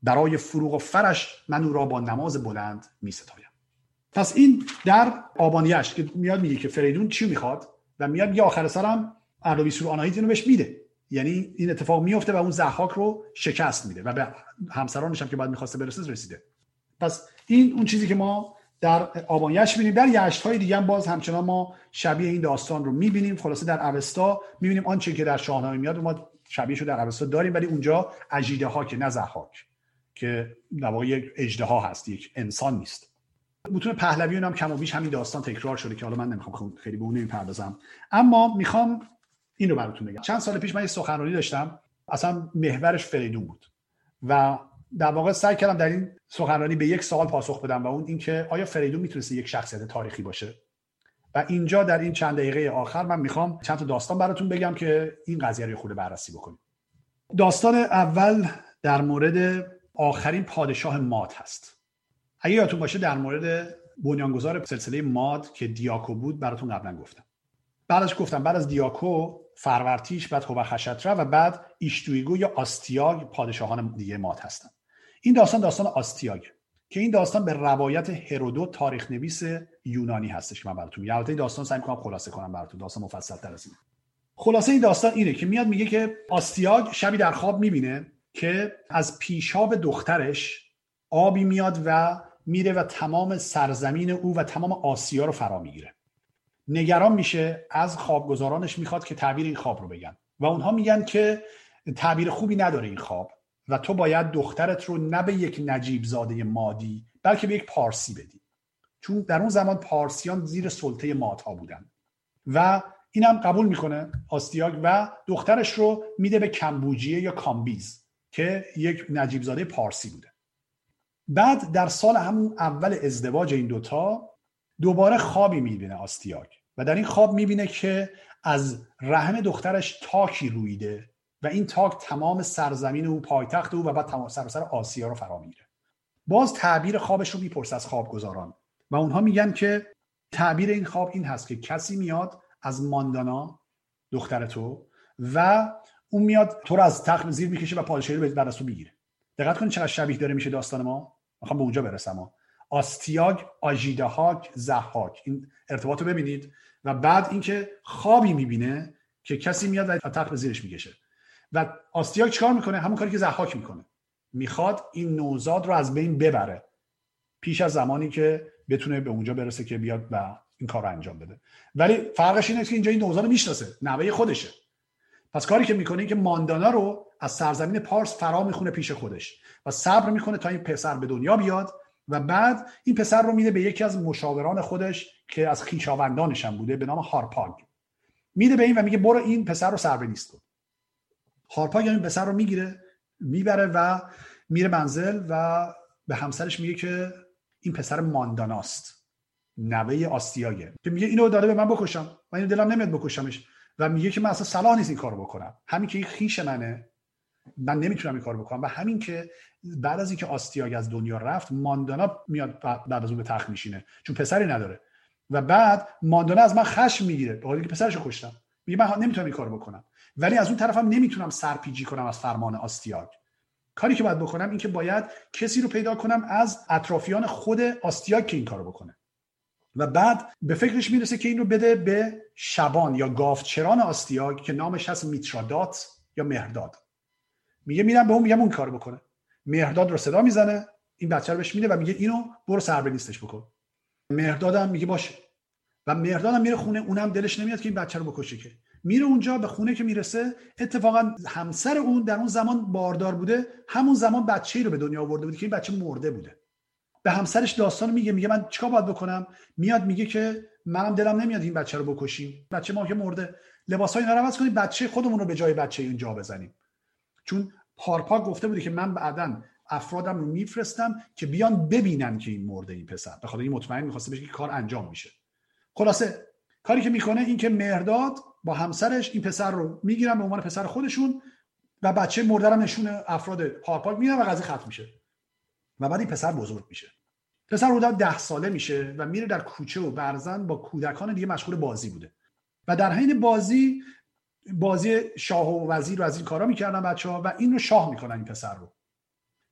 Speaker 2: برای فروغ و فرش من او را با نماز بلند می ستایم پس این در آبانیش که میاد میگه که فریدون چی می‌خواد؟ و میاد یه آخر سرم اردویسور آناهیت اینو بهش میده. یعنی این اتفاق میفته و اون زحاک رو شکست میده و به همسرانش هم که بعد می‌خواسته برسه رسیده. پس این اون چیزی که ما در آبانیش می‌بینیم. در یشت های دیگه هم باز همچنان ما شبیه این داستان رو می‌بینیم. خلاصه در اوستا می‌بینیم آنچه که در شاهنامه میاد ما شبیه شو در اوستا داریم ولی اونجا اجیده ها که نه که در یک اجده هست یک انسان نیست. متون پهلوی هم کم و بیش همین داستان تکرار شده که حالا من نمی‌خوام خیلی به اون نمی‌پردازم. اما می‌خوام این رو براتون بگم. چند سال پیش من یه سخنرانی داشتم. اصلا محورش فریدون بود و در واقع سعی کردم در این سخنرانی به یک سوال پاسخ بدم و اون اینکه آیا فریدون می‌تونسته یک شخصیت تاریخی باشه؟ و اینجا در این چند دقیقه آخر من می‌خوام چند تا داستان براتون بگم که این قضیه رو خود بررسی بکنیم. داستان اول در مورد آخرین پادشاه ماد هست. اگه یادتون باشه در مورد بنیانگذار سلسله ماد که دیاکو بود براتون قبلا گفتم. بعدش گفتم بعد از دیاکو فرورتیش بعد هوبخشتره و بعد ایشتویگو یا آستیاگ پادشاهان دیگه ماد هستن. این داستان داستان آستیاگ که این داستان به روایت هرودوت تاریخ نویس یونانی هستش که من براتون میگم. این داستان سعی می‌کنم خلاصه کنم براتون داستان مفصل تر از این. خلاصه این داستان اینه که میاد میگه که آستیاگ شبی در خواب می‌بینه که از پیشاب دخترش آبی میاد و میره و تمام سرزمین او و تمام آسیا رو فرا می‌گیره. نگران میشه از خوابگزارانش می‌خواد که تعبیر این خواب رو بگن. و اونها میگن که تعبیر خوبی نداره این خواب. و تو باید دخترت رو نه به یک نجیب زاده مادی بلکه به یک پارسی بدی. چون در اون زمان پارسیان زیر سلطه مادها بودن. و اینم قبول می‌کنه آستیاگ و دخترش رو میده به کمبوجیه یا کامبیز که یک نجیب زاده پارسی بوده. بعد در سال همون اول ازدواج این دوتا دوباره خوابی می‌بینه آستیاگ. و در این خواب می‌بینه که از رحم دخترش تاکی رویده و این تاک تمام سرزمین او پایتخت او و بعد تمام سراسر آسیا رو فرا می‌گیره. باز تعبیر خوابش رو می‌پرسه از خوابگزاران و اونها میگن که تعبیر این خواب این هست که کسی میاد از ماندانا دختر تو و اون میاد تو رو از تخت زیر می‌کشه و پادشاهی رو از تو می‌گیره. دقت کنید چقدر شبیه داره میشه داستان ما. می‌خوام به اونجا برسم آستیاگ آژیدهاک زحاک. این ارتباط رو ببینید. و بعد اینکه خوابی می‌بینه که کسی میاد و تخت زیرش می‌کشه. و آستیاگ چیکار می‌کنه؟ همون کاری که زحاک می‌کنه. می‌خواد این نوزاد رو از بین ببره پیش از زمانی که بتونه به اونجا برسه که بیاد و این کار رو انجام بده. ولی فرقش اینه که اینجا این نوزاد می‌شناسه نوه خودشه. پس کاری که می‌کنه این که ماندانا رو از سرزمین پارس فرا می‌خونه پیش خودش و صبر می‌کنه تا این پسر به دنیا بیاد و بعد این پسر رو میده به یکی از مشاوران خودش که از خیشاوندانش هم بوده به نام هارپاگ میده به این و میگه برو این پسر رو سر نیست کن. هارپاگ این پسر رو می‌گیره می‌بره و میره منزل و به همسرش میگه که این پسر مانداناست نوه آستیاگه که میگه اینو داده به من بکشم و اینو دلم نمیاد بکشمش و میگه که من اصلا صلاح نیست این کارو بکنم. همین که این خیش منه من نمی‌تونم این کار بکنم. و همین که بعد از اینکه آستیاگ از دنیا رفت ماندانا میاد بعد از اون به تخت میشینه. چون پسری نداره. و بعد ماندانا از من خشم می‌گیره. به که پسرشو کشتم. میگه من نمی‌تونم این کار بکنم. ولی از اون طرفم نمی‌تونم سرپیچی کنم از فرمان آستیاگ. کاری که باید بکنم این که باید کسی رو پیدا کنم از اطرافیان خود آستیاگ که این کارو بکنه. و بعد به فکرش می‌رسه که این رو بده به شبان یا گاوچران آستیاگ که نامش هست میترادات یا مهرداد. میگه میرم به اون میگم اون کار بکنه. مهرداد رو صدا می‌زنه این بچه رو بهش میده و میگه اینو برو سر به نیستش بکن. مهردادم میگه باشه. و مهردادم میره خونه اونم دلش نمیاد که این بچه رو بکشه که. میره اونجا به خونه که می‌رسه اتفاقا همسر اون در اون زمان باردار بوده همون زمان بچه رو به دنیا آورده بوده که این بچه مرده بوده. به همسرش داستان میگه میگه من چیکار باید بکنم؟ میاد میگه که منم دلم نمیاد این بچه رو بکشیم. بچه ما که مرده. لباسای اینا رو کنیم بچه خودمون رو به جای بچه اینجا بزنیم. چون پارپا گفته بوده که من بعدا افرادم رو میفرستم که بیان ببینن که این مرده این پسر. به خاطر این مطمئن می‌خواسته بشه که کار انجام میشه. خلاصه کاری که می‌کنه این که مهرداد با همسرش این پسر رو می‌گیرن به عنوان پسر خودشون و بچه مرده رو نشون افراد پارپاک میدن و قضیه ختم میشه. و بعد این پسر بزرگ میشه. پسر حدودا ده ساله میشه و میره در کوچه و برزن با کودکان دیگه مشغول بازی بوده. و در حین بازی بازی شاه و وزیر و از این کارا می‌کردن بچه ها و این رو شاه می‌کنن این پسر رو.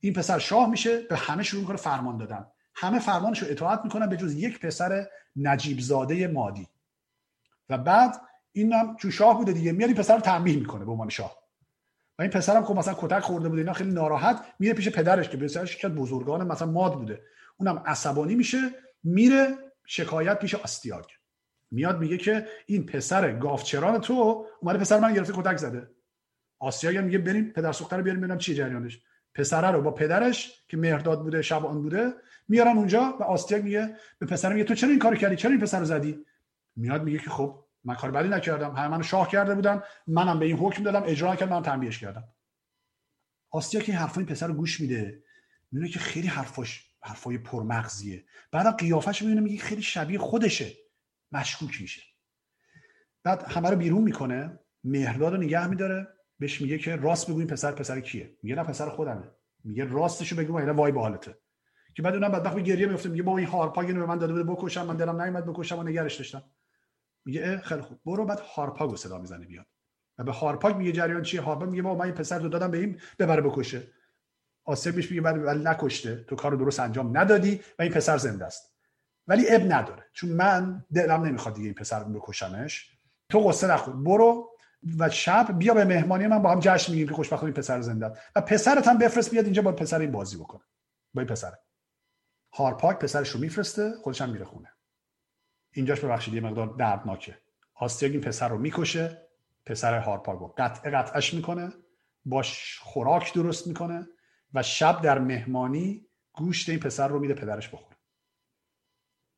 Speaker 2: این پسر شاه میشه به همه شروع می‌کنه فرمان دادن. همه فرمانش رو اطاعت می‌کنن به جز یک پسر نجیب زاده مادی. و بعد این هم چون شاه بوده دیگه میاد این پسر رو تنبیه می‌کنه به عنوان شاه. و این پسرم خب مثلا کتک خورده بوده اینا خیلی ناراحت میره پیش پدرش که پسرش که بزرگان مثلا ماد بوده. اونم عصبانی میشه میره شکایت پیش آستیاگ میاد میگه که این پسر گاوچران تو اومده پسر من گرفته کتک زده. آسیاگ میگه بریم پدر سوخته رو بیاریم ببینم چی جریانش. پسره رو با پدرش که مهرداد بوده شبان بوده میارن اونجا و آستیاگ میگه به پسر میگه تو چرا این کارو کردی؟ چرا این پسر رو زدی؟ میاد میگه که خب من کار بدی نکردم همه منو شاه کرده بودن منم به این حکم دادم اجرا کردم من تنبیهش کردم. آستیاگ این حرفای پسر رو گوش میده می‌بینه که خیلی حرفاش حرفای پرمغزیه. بعد قیافش می‌بینه میگه خیلی شبیه خودشه. مشکوک میشه. بعد همه رو بیرون می‌کنه مهرداد رو نگه میداره بهش میگه که راست بگو این پسر پسر کیه. میگه نه پسر خودمه. میگه راستشو بگو اینا وای حالته. که بعد اونم بعد گریه میفته میگه با این هارپاگ اینو به من داده بوده بکشم من دلم نیومد بکشم و نگرش داشتم. میگه خیلی خوب. برو بعد هارپاگو صدا می‌زنه بیاد. و به هارپاگ میگه جریان چیه؟ هارپاگ میگه با من این پسر رو دادم به این ببره بکشه. آسیب میگه بعد نکشته. تو کارو درست انجام ندادی و این پسر زنده است. ولی اب نداره. چون من دلم نمی‌خواد دیگه این پسر بکشمش. تو قصه نخور. برو و شب بیا به مهمانی من با هم جشن میگیم که خوشبختانه این پسر زنده و پسرت هم بفرست بیاد اینجا با پسر این بازی بکنه. با این پسر هارپاک پسرش رو میفرسته خودش هم میره خونه. اینجاش ببخشید یه مقدار دردناکه. آستیاگ این پسر رو می‌کشه پسر هارپاک رو قطع قطعش می‌کنه باش خوراک درست می‌کنه و شب در مهمانی گوشت این پسر رو میده پدرش بخوره.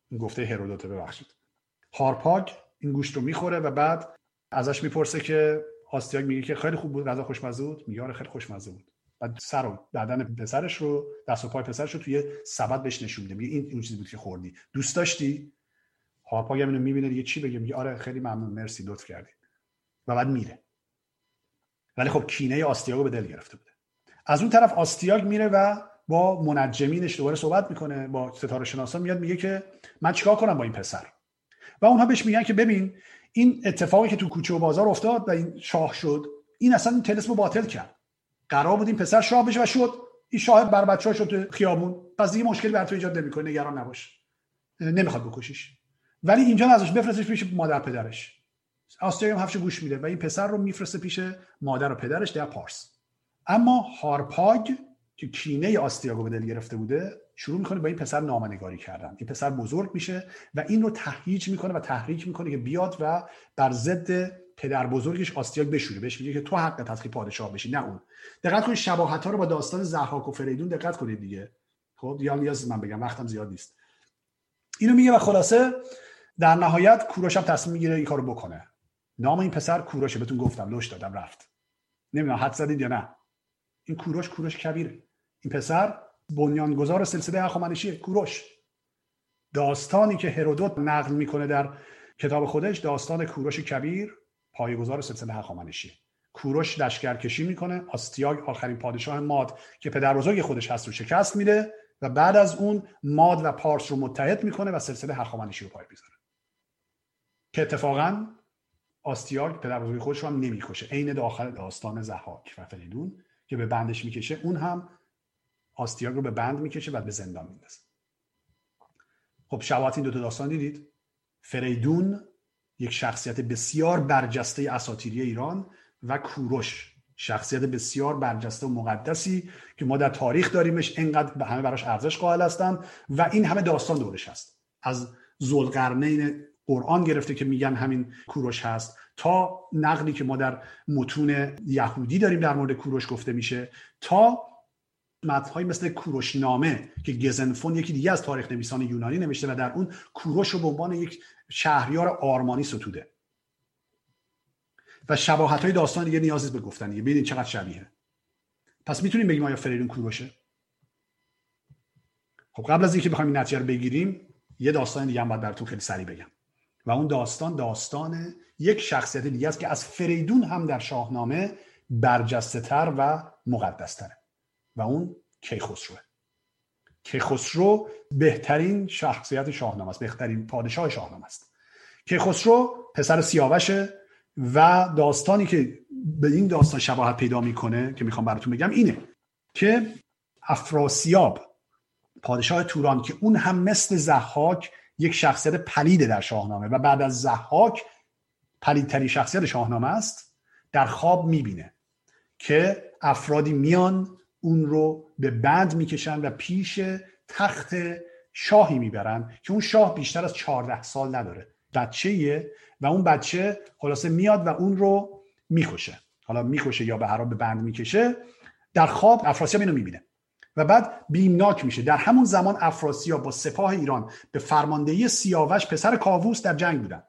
Speaker 2: این گفته هرودوت ببخشید. هارپاک این گوشت رو می‌خوره و بعد ازش می‌پرسه که آستیاگ میگه که خیلی خوب بود غذا خوشمزه بود میگه آره خیلی خوشمزه بود بعد سر و بدن پسرش رو دست و پای پسرش رو توی سبد بهش نشون میده. میگه این اون چیزی بود که خوردی. دوست داشتی؟ هارپاگ اینو می‌بینه دیگه چی بگه؟ میگه آره خیلی ممنون مرسی لطف کردی. و بعد میره. ولی خب کینه آستیاگو به دل گرفته بوده. از اون طرف آستیاگ میره و با منجمینش دوباره صحبت می‌کنه با ستاره شناسان میاد میگه که من چیکار کنم با این پسر؟ و اونها بهش میگن که ببین این اتفاقی که تو کوچه و بازار افتاد و این شاه شد این اصلا این تلسم رو باطل کرد. قرار بود این پسر شاه بشه و شد. این شاه بر بچه شد تو خیابون. پس دیگه مشکلی بر تو ایجاد نمی‌کنه نگران نباش. نمی‌خواد بکشیش. ولی اینجا ازش بفرستش پیش مادر پدرش. آستریام هفش گوش میده و این پسر رو میفرسته پیش مادر و پدرش در پارس. اما هارپاگ که کینه آستیاگو به دل گرفته بوده شروع می‌کنه با این پسر نامنگاری کردن. این پسر بزرگ میشه و این رو تهییج می‌کنه و تحریک می‌کنه که بیاد و بر ضد پدر بزرگش آستیاگ بشوره. بهش میگه که تو حق هست پادشاه بشی نه اون. دقت کنید شباهت ها رو با داستان زحاک و فریدون دقت کنید دیگه. خب یا من بگم وقتم زیاد نیست. اینو میگه و خلاصه در نهایت کوروش هم تصمیم می‌گیره این کارو بکنه. نام این پسر کوروشه بهتون گفتم. لوش دادم رفت. نمی‌دونم حد زدید یا نه. این کوروش کوروش کبیره این پسر بنیانگذار سلسله هخامنشی کوروش. داستانی که هرودوت نقل می‌کنه در کتاب خودش داستان کوروش کبیر پایه‌گذار سلسله هخامنشی. کوروش لشکرکشی می‌کنه. آستیاگ آخرین پادشاه ماد که پدر بزرگ خودش هست رو شکست میده و بعد از اون ماد و پارس رو متحد می‌کنه و سلسله هخامنشی رو پای می‌ذاره. که اتفاقا آستیاگ پدر بزرگ خودش رو هم نمی‌کشه. عین داخل داستان زحاک و فریدون که به بندش می‌کشه اون هم آستیاگ رو به بند می‌کشه و به زندان میندازه. خب شباهت این دو تا داستان دیدید. فریدون یک شخصیت بسیار برجسته اساطیری ایران و کوروش شخصیت بسیار برجسته و مقدسی که ما در تاریخ داریمش انقدر به همه براش ارزش قائل هستن و این همه داستان دورش هست. از زلقرنین قرآن گرفته که میگن همین کوروش هست. تا نقلی که ما در متون یهودی داریم در مورد کوروش گفته میشه تا متنهایی مثل کوروشنامه که گزنفون یکی دیگه از تاریخ نویسان یونانی نوشته و در اون کوروش رو به عنوان یک شهریار آرمانی ستوده. و شباهت های داستان دیگه نیازی به گفتن دیگه. ببینید چقدر شبیه. پس می‌تونیم بگیم آیا فریدون کوروشه؟ خب قبل از اینکه بخوایم این نتیجه رو بگیریم یه داستان دیگه هم باید براتون خیلی سریع بگم. و اون داستان داستان یک شخصیت دیگه است که از فریدون هم در شاهنامه برجسته تر و مقدس تره و اون کیخسروه. کیخسرو بهترین شخصیت شاهنامه است بهترین پادشاه شاهنامه است. کیخسرو پسر سیاوشه و داستانی که به این داستان شباهت پیدا می‌کنه که می‌خوام براتون بگم اینه که افراسیاب پادشاه توران که اون هم مثل زحاک یک شخصیت پلیده در شاهنامه و بعد از زحاک پلیدترین شخصیت شاهنامه است در خواب می‌بینه که افرادی میان اون رو به بند می‌کشن و پیش تخت شاهی می‌برن که اون شاه بیشتر از 14 سال نداره. بچه و اون بچه خلاصه میاد و اون رو می‌کشه. حالا می‌کشه یا به هر به بند می‌کشه. در خواب افراسیاب اینو می‌بینه. و بعد بیمناک میشه. در همون زمان افراسیاب با سپاه ایران به فرماندهی سیاوش پسر کاووس در جنگ بودن.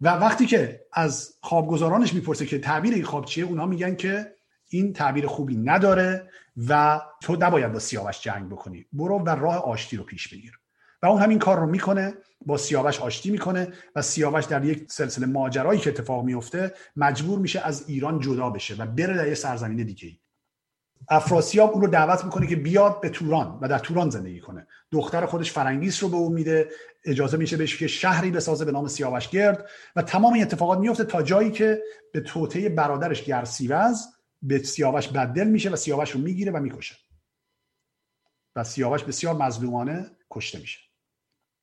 Speaker 2: و وقتی که از خوابگزارانش می‌پرسه که تعبیر این خواب چیه اونها میگن که این تعبیر خوبی نداره و تو نباید با سیاوش جنگ بکنی. برو و راه آشتی رو پیش بگیر. و اون همین کار رو می‌کنه با سیاوش آشتی می‌کنه و سیاوش در یک سلسله ماجرایی که اتفاق میفته مجبور میشه از ایران جدا بشه و بره در یه سرزمین دیگه ای افراسیاب اون رو دعوت می‌کنه که بیاد به توران و در توران زندگی کنه. دختر خودش فرنگیس رو به اون میده. اجازه میشه بهش که شهری بسازه به نام سیاوش گرد و تمام این اتفاقات میفته تا جایی که به توطعه برادرش گرسیوز به سیاوش بدل میشه و سیاوش رو می‌گیره و می‌کشه. و سیاوش بسیار مظلومانه کشته میشه.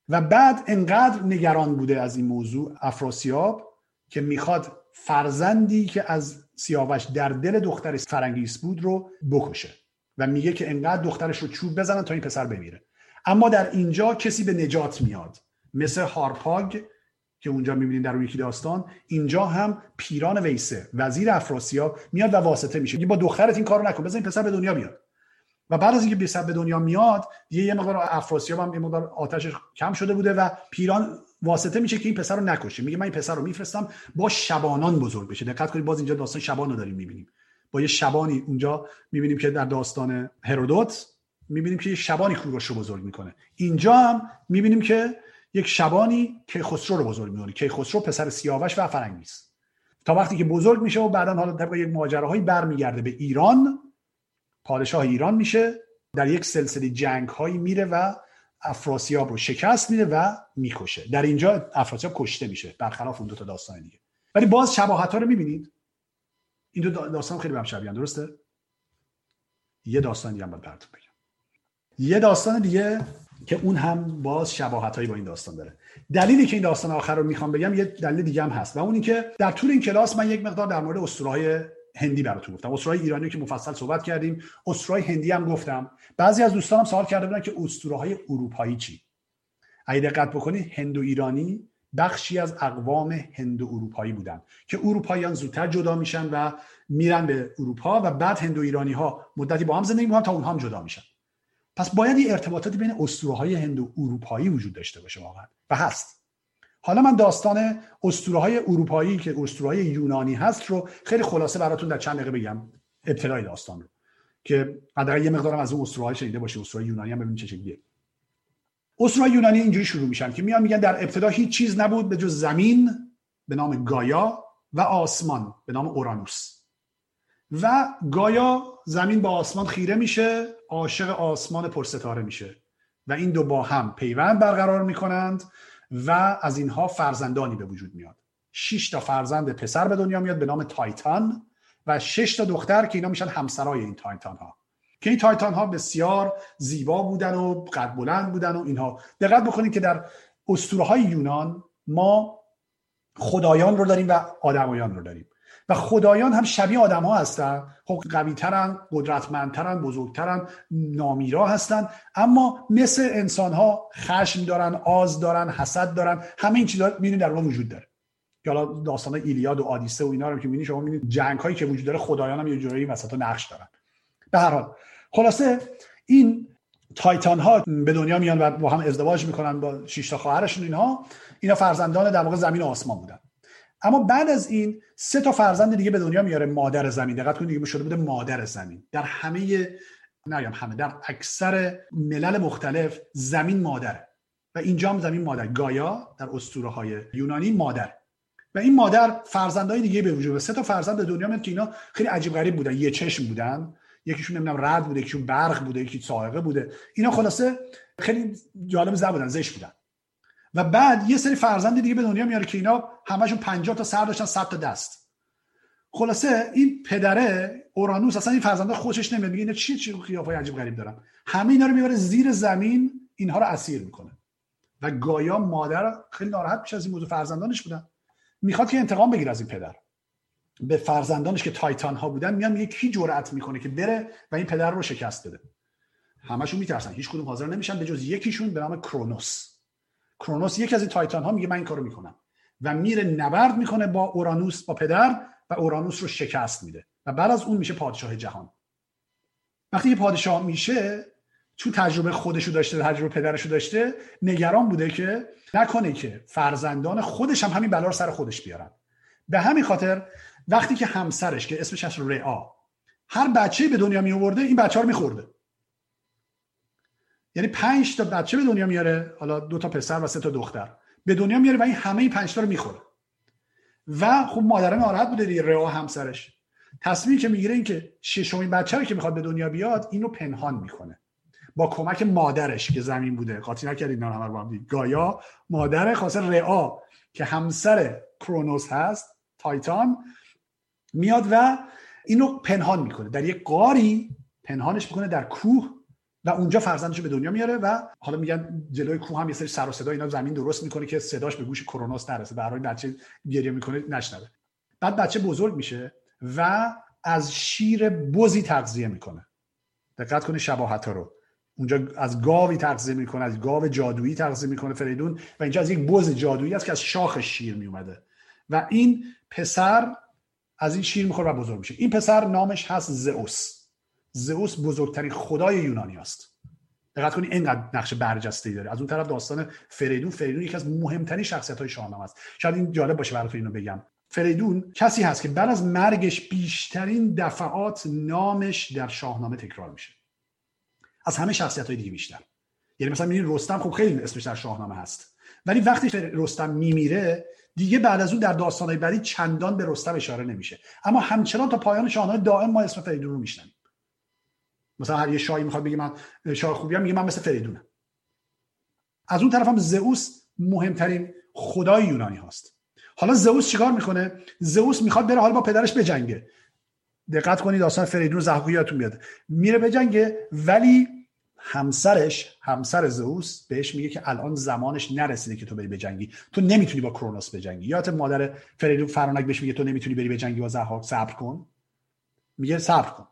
Speaker 2: و بعد انقدر نگران بوده از این موضوع افراسیاب که می‌خواد فرزندی که از سیاوش در دل دختر فرنگیس بود رو بکشه و میگه که انقدر دخترش رو چوب بزنن تا این پسر بمیره. اما در اینجا کسی به نجات میاد. مثل هارپاگ که اونجا می‌بینید در اون یکی داستان اینجا هم پیران ویسه وزیر افراسیاب میاد و واسطه میشه. با دخترت این کارو نکن بزن این پسر به دنیا بیاد. و بعد از اینکه پسر به دنیا میاد یه یه مقدار افراسیاب هم یه مقدار آتشش کم شده بوده و پیران واسطه میشه که این پسر رو نکشه میگه من این پسر رو میفرستم با شبانان بزرگ بشه. دقت کنید باز اینجا داستان شبان رو داریم می‌بینیم. با یه شبانی اونجا می‌بینیم که در داستان هرودوت می‌بینیم که یه شبانی کوروش رو بزرگ می‌کنه. اینجا هم می‌بینیم که یک شبانی که خسرو رو بزرگ می‌کنه. که خسرو پسر سیاوش و فرنگیس تا وقتی که بزرگ میشه و بعدا حالا طبق یک ماجراهایی برمیگرده به ایران پادشاه ایران میشه در یک سلسله جنگ هایی میره و افراسیاب رو شکست میده و می‌کشه. در اینجا افراسیاب کشته میشه برخلاف اون دو تا داستان دیگه. ولی باز شباهت ها رو می‌بینید. این دو داستان خیلی به هم درسته؟ یه داستان دیگه هم براتون بگم. یه داستان دیگه که اون هم باز شباهت هایی با این داستان داره. دلیلی که این داستان آخر رو می‌خوام بگم یه دلیل دیگه هم هست و اون که در طول این کلاس من یک مقدار در مورد اسطوره هندی براتون گفتم. اسطوره ایرانی که مفصل صحبت کردیم. اسطوره هندی هم گفتم. بعضی از دوستانم سوال کرده بودن که اسطوره های اروپایی چی؟ اگه دقت بکنید هندو ایرانی بخشی از اقوام هندو اروپایی بودن که اروپاییان زودتر جدا میشن و میرن به اروپا و بعد هندو ایرانی ها مدتی با هم زندگی می‌کنن تا اونها هم جدا میشن. پس باید این ارتباطاتی بین اسطوره های هندو اروپایی وجود داشته باشه واقعا. و هست. حالا من داستان اسطوره های اروپایی که اسطوره های یونانی هست رو خیلی خلاصه براتون در چند دقیقه بگم. ابتدای داستان رو. که حداقل یه مقدارم از اون اسطوره شنیده باشه اسطوره یونانی هم ببینید چه شکلیه اسطوره یونانی اینجوری شروع میشن که میان میگن در ابتدا هیچ چیز نبود به جز زمین به نام گایا و آسمان به نام اورانوس. و گایا زمین با آسمان خیره میشه عاشق آسمان پرستاره میشه. و این دو با هم پیوند برقرار می‌کنند. و از اینها فرزندانی به وجود میاد. شش تا فرزند پسر به دنیا میاد به نام تایتان و شش تا دختر که اینا میشن همسرای این تایتان ها که این تایتان ها بسیار زیبا بودن و قد بلند بودن و اینها. دقت بکنید که در اسطوره های یونان ما خدایان رو داریم و آدمایان رو داریم. و خدایان هم شبیه آدم ها هستن. خب قوی ترن قدرتمندترن بزرگترن نامیرا هستن. اما مثل انسان ها خشم دارن آز دارن حسد دارن. همه این چیزا می‌بینید در اون وجود داره. که حالا داستان ایلیاد و آدیسه و اینا رو که می‌بینید شما می‌بینید جنگ هایی که وجود داره خدایان هم یه جورایی وسط نقش دارن. به هر حال خلاصه این تایتان ها به دنیا میان و با هم ازدواج می‌کنن با شش تا خواهرشون اینها. اینا فرزندان در واقع زمین و آسمان بودن. اما بعد از این سه تا فرزند دیگه به دنیا میاره مادر زمین. دقت کنید دیگه شده بوده مادر زمین. در همه نگم همه در اکثر ملل مختلف زمین مادره و اینجا هم زمین مادر. گایا در اسطوره های یونانی مادر. و این مادر فرزندای دیگه به وجود سه تا فرزند به دنیا میاد که اینا خیلی عجیب غریب بودن. یه چشم بودن یکیشون نمی‌دونم رد بوده یکیشون برق بوده یکی سائقه بوده. اینا خلاصه خیلی جالب زبودن بودن زشت بودن. و بعد یه سری فرزند دیگه به دنیا میاره که اینا همشون 50 تا سر داشتن 100 تا دست. خلاصه این پدره اورانوس اصلا این فرزنده خوشش نمیاد میگه اینا چی چی قیافه عجیب غریب دارن؟ همه اینا رو می‌بره زیر زمین اینها رو اسیر می‌کنه. و گایا مادر خیلی ناراحت میشه از این موضوع فرزندانش بودن. می‌خواد که انتقام بگیره از این پدر. به فرزندانش که تایتان ها بودن میان میگه کی جرأت می‌کنه که بره و این پدر رو شکست بده؟ همشون میترسن هیچ کدوم حاضر نمیشن به جز یکیشون به نام کرونوس. کرونوس یکی از این تایتان ها میگه من این کارو می‌کنم. و میره نبرد می‌کنه با اورانوس با پدر و اورانوس رو شکست میده. و بعد از اون میشه پادشاه جهان. وقتی پادشاه میشه چون تجربه خودشو داشته تجربه پدرشو داشته نگران بوده که نکنه که فرزندان خودش هم همین بلا رو سر خودش بیارن. به همین خاطر وقتی که همسرش که اسمش هست رعا هر بچه به دنیا می آورده این بچه رو میخورده. یعنی پنج تا بچه به دنیا میاره حالا دو تا پسر و سه تا دختر. به دنیا میاره و این همه این پنج تا رو می‌خوره. و خب مادر ناراحت بوده دیگه رعا همسرش. تصمیمی که می‌گیره این که ششمین بچه که می‌خواد به دنیا بیاد اینو پنهان می‌کنه. با کمک مادرش که زمین بوده. قاطی نکردید نه همه با گایا مادر خاصه رعا که همسر کرونوس هست تایتان میاد و اینو پنهان می‌کنه. در یک قاری پنهانش می‌کنه در کوه. و اونجا فرزندش به دنیا میاره و حالا میگن جلوی کوه هم یه سری سر و صدا اینا زمین درست می‌کنه که صداش به گوش کرونوس نرسه. برای بچه گریه می‌کنه نشنوه. بعد بچه بزرگ میشه و از شیر بزی تغذیه می‌کنه. دقت کنید شباهت ها رو. اونجا از گاوی تغذیه می‌کنه از گاو جادویی تغذیه می‌کنه فریدون و اینجا از یک بز جادویی است که از شاخ شیر میومده و این پسر از این شیر می‌خوره و بزرگ میشه. این پسر نامش هست زئوس. زئوس بزرگترین خدای یونانی است. دقت کنید اینقدر نقش برجسته داره. از اون طرف داستان فریدون فریدون یکی از مهمترین شخصیت های شاهنامه است. شاید این جالب باشه براتون اینو بگم. فریدون کسی هست که بعد از مرگش بیشترین دفعات نامش در شاهنامه تکرار میشه. از همه شخصیت های دیگه بیشتر. یعنی مثلا می‌بینید رستم خب خیلی اسمش در شاهنامه هست. ولی وقتی رستم میمیره دیگه بعد از اون در داستانهای بعدی چندان به رستم اشاره نمیشه. اما همچنان تا پایان شاهنامه دائم ما اسم فریدون رو میشنویم. مثلا هر یه شاهی می‌خواد بگه من شاه خوبی هم میگه من مثل فریدونم. از اون طرف هم زئوس مهمترین خدای یونانی هست حالا زئوس چیکار می‌کنه؟ زئوس می‌خواد بره حالا با پدرش بجنگه. دقت کنید داستان فریدون زحوی یادتون میاد. میره بجنگه ولی همسرش همسر زئوس بهش میگه که الان زمانش نرسیده که تو بری بجنگی. تو نمی‌تونی با کرونوس بجنگی. یادت مادر فریدون فرانک بهش میگه تو نمی‌تونی بری بجنگی با زحاک صبر کن. میگه صبر کن.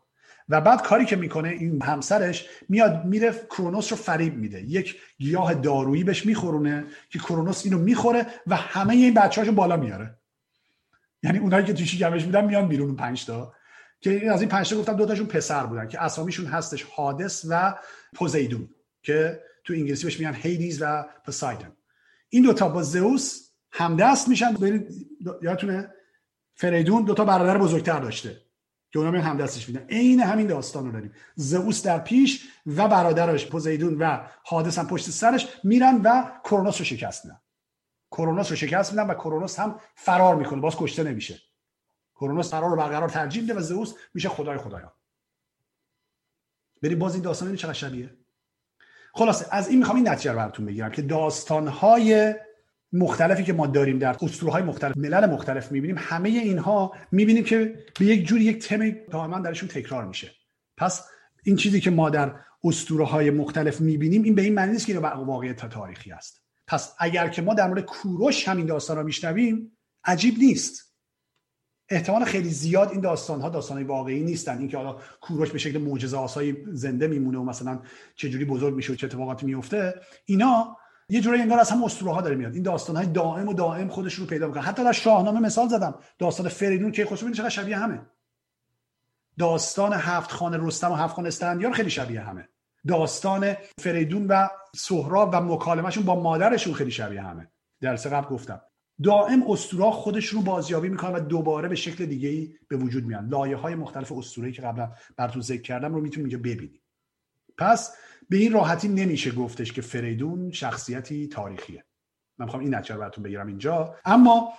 Speaker 2: و بعد کاری که می‌کنه این همسرش میاد میره کرونوس رو فریب میده. یک گیاه دارویی بهش میخورونه که کرونوس اینو می‌خوره و همه این بچه‌هاشو بالا میاره. یعنی اونایی که تو شکمش بودن میان بیرون پنج تا که از این پنج تا گفتم دو تاشون پسر بودن که اسامیشون هستش حادث و پوزیدون که تو انگلیسی بهش میگن هیدیز و پوسایدن این دوتا با زئوس همدست میشن. یادتونه؟ فریدون دوتا برادر بزرگتر داشته. که اونا هم دستش میدن. عین همین داستان رو داریم. زئوس در پیش و برادرش پوزیدون و حادث هم پشت سرش میرن و کرونوس رو شکست میدن. کرونوس رو شکست میدن و کرونوس هم فرار می‌کنه. باز کشته نمیشه. کرونوس فرار رو برقرار ترجیح میده و زئوس میشه خدای خدایان. بریم باز این داستان این چقدر شبیه. خلاصه از این می‌خوام این نتیجه رو براتون بگیرم که داستانهای مختلفی که ما داریم در های مختلف ملل مختلف می‌بینیم همه اینها می‌بینیم که به یک جوری یک تم دائما درشون تکرار میشه. پس این چیزی که ما در اسطوره های مختلف می‌بینیم این به این معنی نیست که واقعیت تاریخی است. پس اگر که ما در مورد کوروش همین داستان رو میشنویم عجیب نیست. احتمال خیلی زیاد این داستان ها داستان واقعی نیستن. اینکه حالا کوروش به شکل معجزه آسایی زنده میمونه و مثلا چه جوری بزرگ میشه و چه اتفاقاتی میفته اینا یه جوری انگار از هم اسطوره ها داره میاد. این داستان های دائم و دائم خودش رو پیدا می‌کنه. حتی در شاهنامه مثال زدم. داستان فریدون که خصوصا چقدر شبیه همه. داستان هفت خانه رستم و هفت خانه اسفندیار خیلی شبیه همه. داستان فریدون و سهراب و مکالمهشون با مادرشون خیلی شبیه همه. درس قبل گفتم. دائم اسطوره خودش رو بازیابی می‌کنن و دوباره به شکل دیگه ای به وجود میان. لایه های مختلف اسطوره‌ای که قبلا براتون ذکر کردم رو می‌تونید اینجا ببینید پس به این راحتی نمیشه گفتش که فریدون شخصیتی تاریخیه. من می‌خوام این نتیجه براتون بگیرم اینجا. اما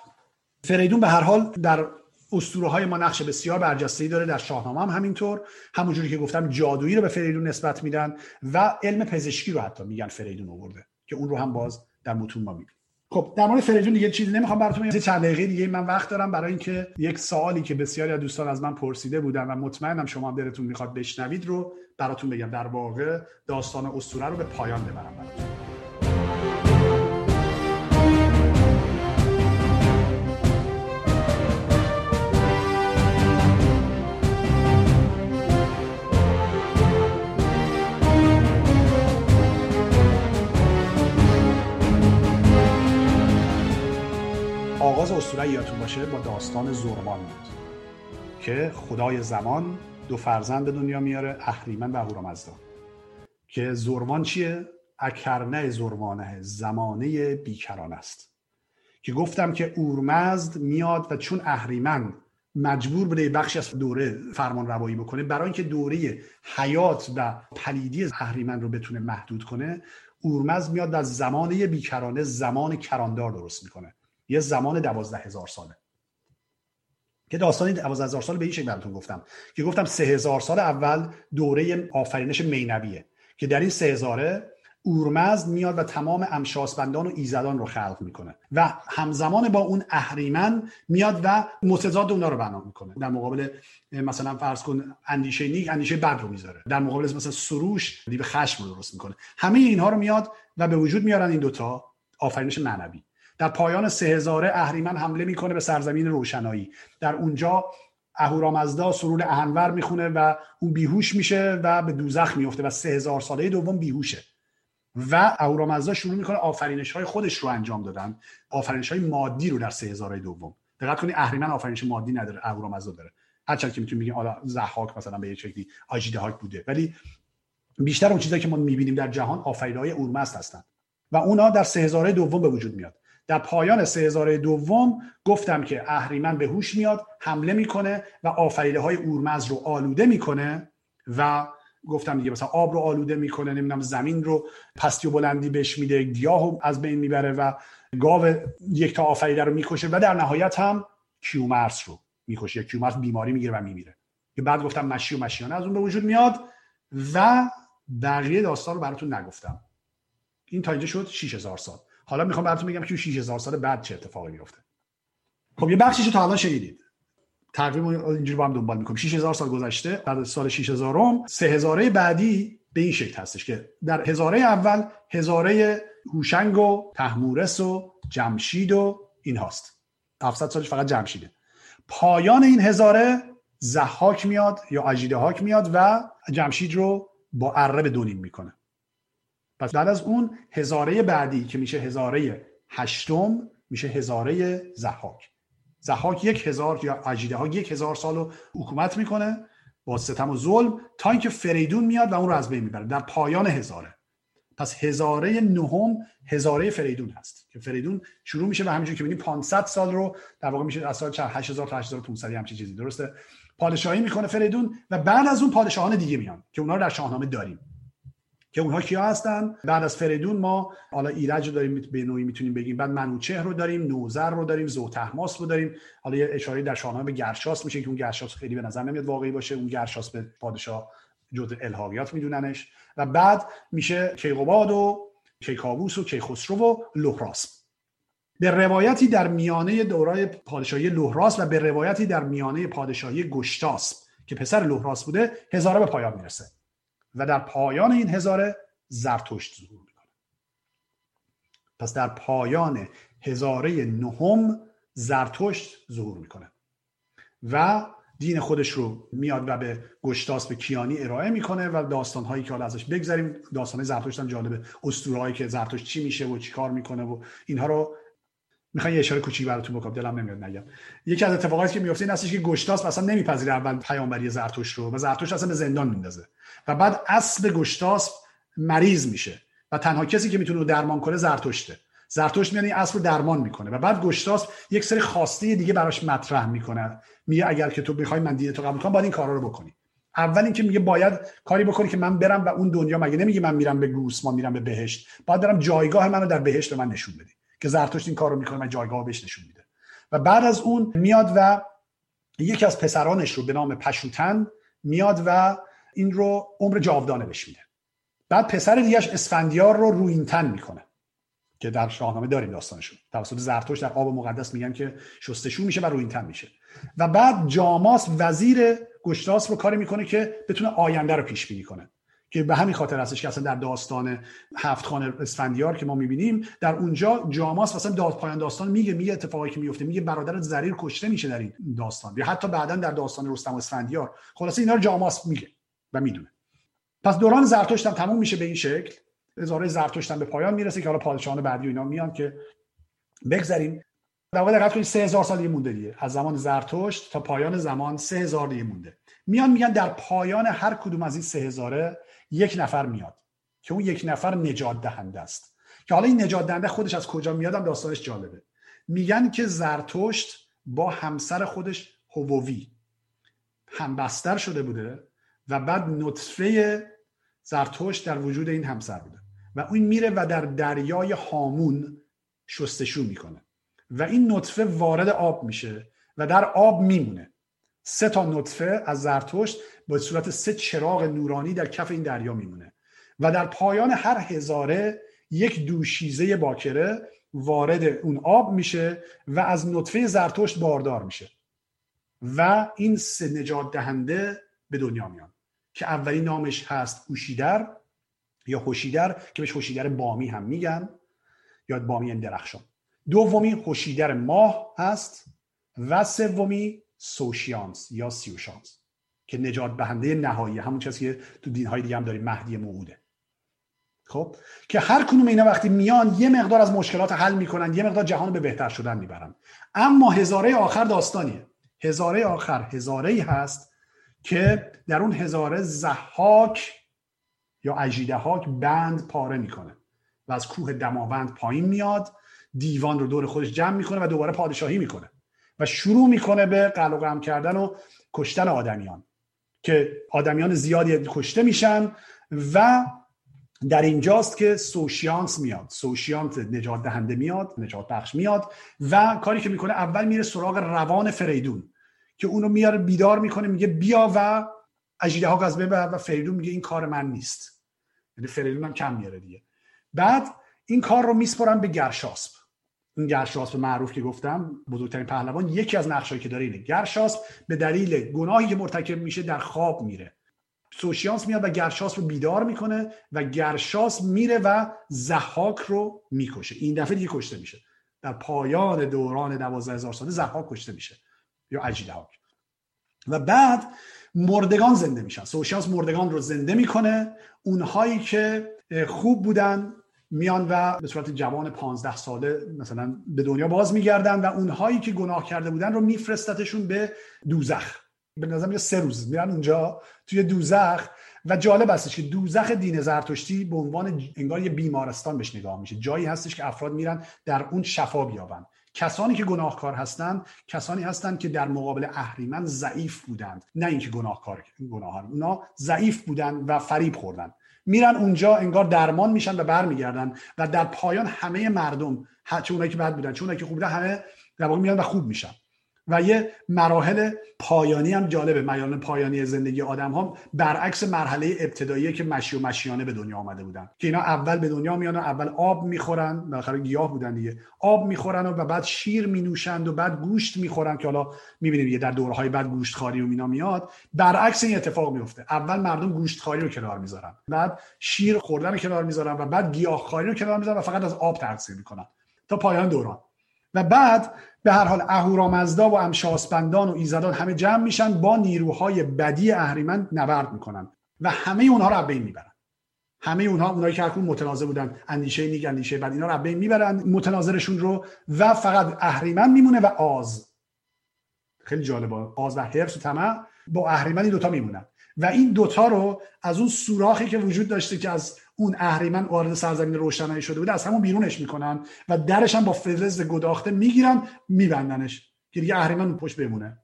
Speaker 2: فریدون به هر حال در اسطوره های ما نقش بسیار برجسته داره در شاهنامه هم همینطور. همونجوری که گفتم جادویی رو به فریدون نسبت میدن و علم پزشکی رو حتی میگن فریدون آورده که اون رو هم باز در متون ما می‌بینیم. خب در مورد فریدون دیگه چیزی نمی‌خوام براتون بگم. چند دقیقه دیگه من وقت دارم برای اینکه یک سوالی که بسیاری از دوستان از من پرسیده بودن و مطمئنم شما هم دلتون می‌خواد بشنوید رو براتون بگم. در واقع داستان اسطوره رو به پایان ببرم براتون. اسطوره یادتون باشه با داستان زرمان بود که خدای زمان دو فرزند به دنیا میاره اهریمن و اهورامزدا که زرمان چیه؟ اکرنه زرمانه زمانه بیکران است. که گفتم که اورمزد میاد و چون اهریمن مجبور بوده بخشی از دوره فرمان روایی بکنه برای اینکه دوره حیات و پلیدی اهریمن رو بتونه محدود کنه اورمزد میاد از زمانه بیکرانه زمان کراندار درست می‌کنه. یه زمان دوازده هزار ساله. که داستانی دوازده هزار سال به این شکل براتون گفتم. که گفتم سه هزار سال اول دوره آفرینش مینویه. که در این سه هزاره اورمزد میاد و تمام امشاسبندان و ایزدان رو خلق می‌کنه. و همزمان با اون اهریمن میاد و متضاد اونا رو بنا می‌کنه. در مقابل مثلا فرض کن اندیشه نیک اندیشه بد رو می‌ذاره. در مقابل مثلا سروش دیو خشم رو درست می‌کنه. همه اینها رو میاد و به وجود میارن این دوتا آفرینش معنوی. در پایان سه هزاره اهریمن حمله می‌کنه به سرزمین روشنایی. در اونجا اهورامزدا سرور اهنور می‌خونه و اون بیهوش میشه و به دوزخ میفته و سه هزار ساله دوم بیهوشه. و اهورامزدا شروع می‌کنه آفرینش های خودش رو انجام دادن. آفرینش های مادی رو در سه هزاره دوم. دقت کنید اهریمن آفرینش مادی نداره اهورامزدا داره. هرچند که می‌تونیم بگیم حالا زحاک مثلا به یه شکلی آجیدهاک بوده. ولی بیشتر اون چیزایی که ما می‌بینیم در جهان آفرینهای اورمزد هستن. و اونا در سه هزاره دوم به وجود میاد. در پایان سه هزاره دوم گفتم که اهریمن به هوش میاد حمله می‌کنه و آفریده های اورمز رو آلوده می‌کنه و گفتم دیگه مثلا آب رو آلوده می‌کنه نمی‌دونم زمین رو پستی و بلندی بهش میده گیاه از بین می‌بره و گاو یک تا آفریده رو می‌کشه و در نهایت هم کیومرس رو می‌کشه کیومرس بیماری می‌گیره و میمیره. که بعد گفتم مشی و مشیانه از اون به وجود میاد و بقیه داستان رو براتون نگفتم. این تا اینجا شد 6000 سال. حالا می‌خوام براتون بگم که 6000 سال بعد چه اتفاقی میفته خب یه بخشیشو تا الان شنیدید. تقریبا اینجوری با هم دنبال می‌کنیم. 6000 سال گذشته بعد سال 6000 م سه هزاره بعدی به این شکل هستش که در هزاره اول هزاره هوشنگ و تحمورس و جمشید و این هاست. 700 سالش فقط جمشیده. پایان این هزاره زحاک میاد یا اجیده هاک میاد و جمشید رو با به دونیم می‌کنه. پس بعد از اون هزاره بعدی که میشه هزاره هشتم میشه هزاره زحاک زحاک یک هزار یا عجیده ها یک هزار سال رو حکومت می‌کنه با ستم و ظلم تا اینکه فریدون میاد و اون رو از بین می‌بره در پایان هزاره. پس هزاره نهم هزاره فریدون هست که فریدون شروع میشه و همینجور که ببینیم 500 سال رو در واقع میشه از سال 8000 تا 8500 همچین چیزی. درسته؟ پادشاهی می‌کنه فریدون و بعد از اون پادشاهان دیگه میان که اونا رو در شاهنامه داریم. که اونها کیا هستن؟ بعد از فریدون ما حالا ایرج رو داریم به نوعی می‌تونیم بگیم. بعد منوچهر رو داریم نوزر رو داریم زوتهماس رو داریم. حالا یه اشاره در شاهنامه به گرشاس میشه که اون گرشاس خیلی به نظر نمیاد واقعی باشه. اون گرشاس به پادشاه جزء الهاقیات میدوننش. و بعد میشه کیقوباد و کیکاووس و کیخسرو و لوهراس به روایتی در میانه دورای پادشاهی لوهراس و به روایتی در میانه پادشاهی گشتاس که پسر لوهراس بوده هزاره به پایان می‌رسه. و در پایان این هزاره زرتشت ظهور می‌کنه پس در پایان هزاره نهم زرتشت ظهور می‌کنه و دین خودش رو میاد و به گشتاس به کیانی ارائه می‌کنه و داستان هایی که حالا ازش بگذریم داستان زرتشت هم جالبه. اسطوره که زرتشت چی میشه و چی کار می‌کنه و اینها رو می‌خوام یه اشاره کوچیک براتون بکنم. دلم نمیاد نگم. یکی از اتفاقاتی که میفته این هستش که گشتاس مثلا نمیپذیره اول پیامبری زرتشت رو و زرتشت اصلا به زندان میندازه. و بعد اصل گشتاس مریض میشه و تنها کسی که می‌تونه درمان کنه زرتشته. زرتشت میاد این اصل رو درمان می‌کنه و بعد گشتاس یک سری خواسته دیگه براش مطرح می‌کنه. میگه اگر که تو بخوای من دین تو قبول کنم باید این کارا رو بکنی. اول اینکه میگه باید کاری بکنی که من برم و اون دنیا مگه نمیگه من میرم به گوسما میرم به بهشت. باید برم جایگاه منو در بهشت من نشون بدی که زرتشت این کارو می‌کنه من جایگاه بهش نشون میده. و بعد از اون میاد و یکی از پسرانش رو به نام پشوتن میاد و این رو عمر جاودانه بهش میده. بعد پسر دیگهش اسفندیار رو روینتن می‌کنه که در شاهنامه داریم داستانشون. توسط زرتوش در آب مقدس میگن که شستشو میشه و روینتن میشه. و بعد جاماس وزیر گشتاس رو کاری می‌کنه که بتونه آینده رو پیش بینی کنه که به همین خاطر هستش که اصلا در داستان هفت خانه اسفندیار که ما می‌بینیم در اونجا جاماس مثلا داد پایان داستان میگه میگه اتفاقی که میفته میگه برادر زریر کشته میشه در این داستان. یا حتی بعدا در داستان رستم و اسفندیار. خلاصه اینا رو جاماس میگه. و می‌دونه. پس دوران زرتشت هم تموم میشه به این شکل. هزاره زرتشت هم به پایان می‌رسه که حالا پادشاهان بعدی و اینا میان که بگذریم. در واقع دقت کنید 3000 سال مونده دیگه. از زمان زرتشت تا پایان زمان 3000 دیگه مونده. میان میگن در پایان هر کدوم از این 3000 یک نفر میاد. که اون یک نفر نجات دهنده است. که حالا این نجات دهنده خودش از کجا میادم داستانش جالبه. میگن که زرتشت با همسر خودش هووی. همبستر شده بوده. و بعد نطفه زرتشت در وجود این همسر بوده. و اون میره و در دریای هامون شستشو می‌کنه. و این نطفه وارد آب میشه و در آب میمونه. سه تا نطفه از زرتشت با صورت سه چراغ نورانی در کف این دریا میمونه. و در پایان هر هزاره یک دوشیزه باکره وارد اون آب میشه و از نطفه زرتشت باردار میشه. و این سه نجات دهنده به دنیا میان که اولین نامش هست هوشیدر یا هوشیدر که بهش هوشیدر بامی هم میگن یا بامی درخشان. دومی هوشیدر ماه هست و سومی سوشیانس یا سیوشانس که نجات بهنده نهایی همون چیزی که تو دینهای دیگه هم داریم مهدی موعوده. خب؟ که هر کدوم اینا وقتی میان یه مقدار از مشکلات حل می‌کنن یه مقدار جهان به بهتر شدن می‌برن. اما هزاره آخر داستانیه. هزاره آخر هزاره هست که در اون هزاره زحاک یا اجیدهاک بند پاره می‌کنه و از کوه دماوند پایین میاد دیوان رو دور خودش جمع می‌کنه و دوباره پادشاهی می‌کنه و شروع می‌کنه به قلق کردن و کشتن آدمیان که آدمیان زیادی کشته میشن و در اینجاست که سوشیانس میاد. سوشیانس نجات دهنده میاد نجات بخش میاد و کاری که می‌کنه اول میره سراغ روان فریدون. که اونو میاره بیدار می‌کنه میگه بیا و اجیده ها از ببر و فریدون میگه این کار من نیست. یعنی فریدون هم کم میاره دیگه. بعد این کار رو میسپرن به گرشاسب این گرشاسب معروف که گفتم بزرگترین پهلوان یکی از نقشایی که داره اینه. گرشاسب به دلیل گناهی که مرتکب میشه در خواب میره. سوشیانس میاد و گرشاس رو بیدار می‌کنه و گرشاس میره و زحاک رو می‌کشه. این دفعه دیگه کشته میشه. در پایان دوران دوازده هزار ساله زحاک کشته میشه. یا اجیدهاک و بعد مردگان زنده میشن. سوشیانس مردگان رو زنده می‌کنه. اونهایی که خوب بودن میان و به صورت جوان پانزده ساله مثلا به دنیا باز میگردن و اونهایی که گناه کرده بودن رو میفرستتشون به دوزخ. به نظر سه روز میرن اونجا توی دوزخ و جالب هستش که دوزخ دین زرتشتی به عنوان انگار یه بیمارستان بهش نگاه میشه. جایی هستش که افراد میرن در اون شفا بیابن. کسانی که گناهکار هستند کسانی هستند که در مقابل اهریمن ضعیف بودند. نه اینکه گناهکار گناهان اونا ضعیف بودند و فریب خوردن میرن اونجا انگار درمان میشن و برمیگردن و در پایان همه مردم چه اونایی که بد بودن چه اونایی که خوب بودن همه در واقع میان و خوب میشن. و یه مراحل پایانی هم جالبه. مراحل پایانی زندگی آدم ها برعکس مرحله ابتدایی که مشی و مشیانه به دنیا آمده بودن. که اینا اول به دنیا میان و اول آب می‌خورن. بالاخره گیاه بودن دیگه. آب می‌خورن و بعد شیر مینوشند و بعد گوشت می‌خورن که حالا می‌بینیم یه در دورهای بعد گوشت خاری و مینا میاد. برعکس این اتفاق میفته. اول مردم گوشت خاری رو کنار می‌ذارن. بعد شیر خوردن رو کنار می‌ذارن و بعد گیاه خاری رو کنار می‌ذارن و فقط از آب تغذیه می‌کنن. تا پایان دوران. و بعد به هر حال اهورامزدا و امشاسپندان و ایزدان همه جمع میشن با نیروهای بدی اهریمن نبرد می‌کنن و همه اونها رو بین می‌برن. همه اونها اونایی که هرکون متنازع بودن اندیشه نیک اندیشه بد اینا رو بین می‌برن متناظرشون رو و فقط اهریمن میمونه و آز. خیلی جالبه. آز و حرس و طمع با اهریمن این دوتا میمونن. و این دوتا رو از اون سوراخی که وجود داشته که از اون اهریمن وارد سرزمین روشنایی شده بوده از همون بیرونش می‌کنن و درش هم با فلز گداخته می‌گیرن میبندنش که دیگه اهریمن پشت بمونه.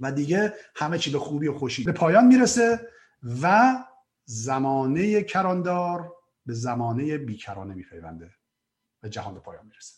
Speaker 2: و دیگه همه چی به خوبی و خوشی به پایان می‌رسه و زمانه کراندار به زمانه بیکرانه میپیونده و جهان به پایان می‌رسه.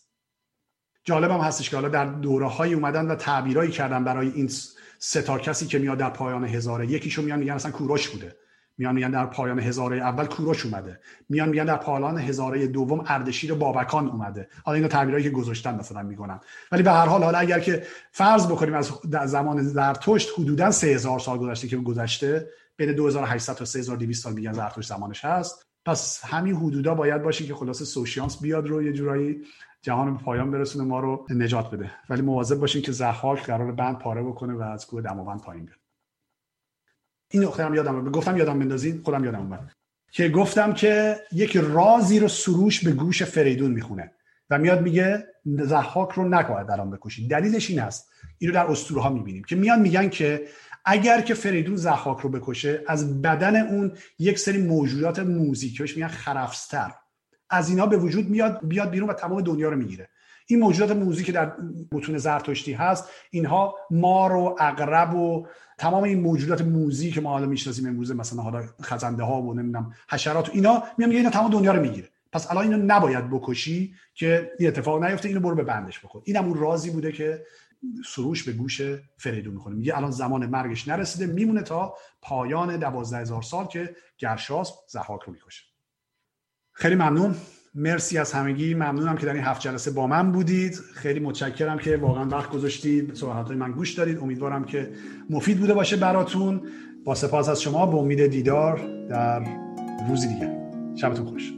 Speaker 2: جالب هم هستش که حالا در دوره های اومدن و تعبیرایی کردن برای این سه کسی که میاد در پایان هزاره یکیشو میان میگن اصلا کوروش بوده. میان میگن در پایان هزاره اول کوروش اومده. میان میگن در پایان هزاره دوم اردشیر بابکان اومده. حالا اینا تعبیرایی که گذاشتن مثلا می‌کنن ولی به هر حال حالا اگر که فرض بکنیم از زمان زرتشت حدودا 3000 سال گذشته که گذشته بین 2800 تا 3200 سال میگن زرتشت زمانش هست. پس همین حدودا باید باشه که خلاص سوشیانس بیاد رو یه جورایی جهان به پایان برسونه ما رو نجات بده. ولی مواظب باشین که زحاک قرار بند پاره بکنه و از کوه دماوند پایین بیاد. این نقطه هم یادم گفتم یادم بندازین خودم یادم اومد. که گفتم که یک رازی رو سروش به گوش فریدون می‌خونه. و میاد میگه زحاک رو نباید در آن بکشید. دلیلش این است اینو در اسطوره ها می‌بینیم. که میان میگن که اگر که فریدون زحاک رو بکشه از بدن اون یک سری موجودات موزیکی بهش میگن خرفستر. از اینا به وجود میاد بیاد بیرون و تمام دنیا رو می‌گیره. این موجودات موزی که در متون زرتشتی هست. اینها مار و اقرب و تمام این موجودات موزی که ما حالا می‌شناسیم امروزه مثلا حالا خزنده ها و نمی‌دونم حشرات و اینا میام اینا تمام دنیا رو می‌گیره. پس الان اینو نباید بکشی که این اتفاق نیفته اینو برو به بندش بکن. اینم اون رازی بوده که سروش به گوش فریدون می‌کنه میگه الان زمان مرگش نرسیده میمونه تا پایان دوازده هزار سال که گرشاس زحاک رو می‌کشه. خیلی ممنون. مرسی از همگی. ممنونم که در این هفت جلسه با من بودید. خیلی متشکرم که واقعا وقت گذاشتید صحبت من گوش دارید امیدوارم که مفید بوده باشه براتون. با سپاس از شما به امید دیدار در روزی دیگر. شبتون خوش.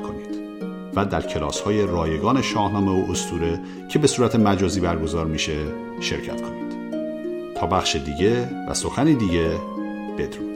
Speaker 1: و در کلاس های رایگان شاهنامه و استوره که به صورت مجازی برگزار میشه شرکت کنید. تا بخش دیگه و سخنی دیگه بدرود.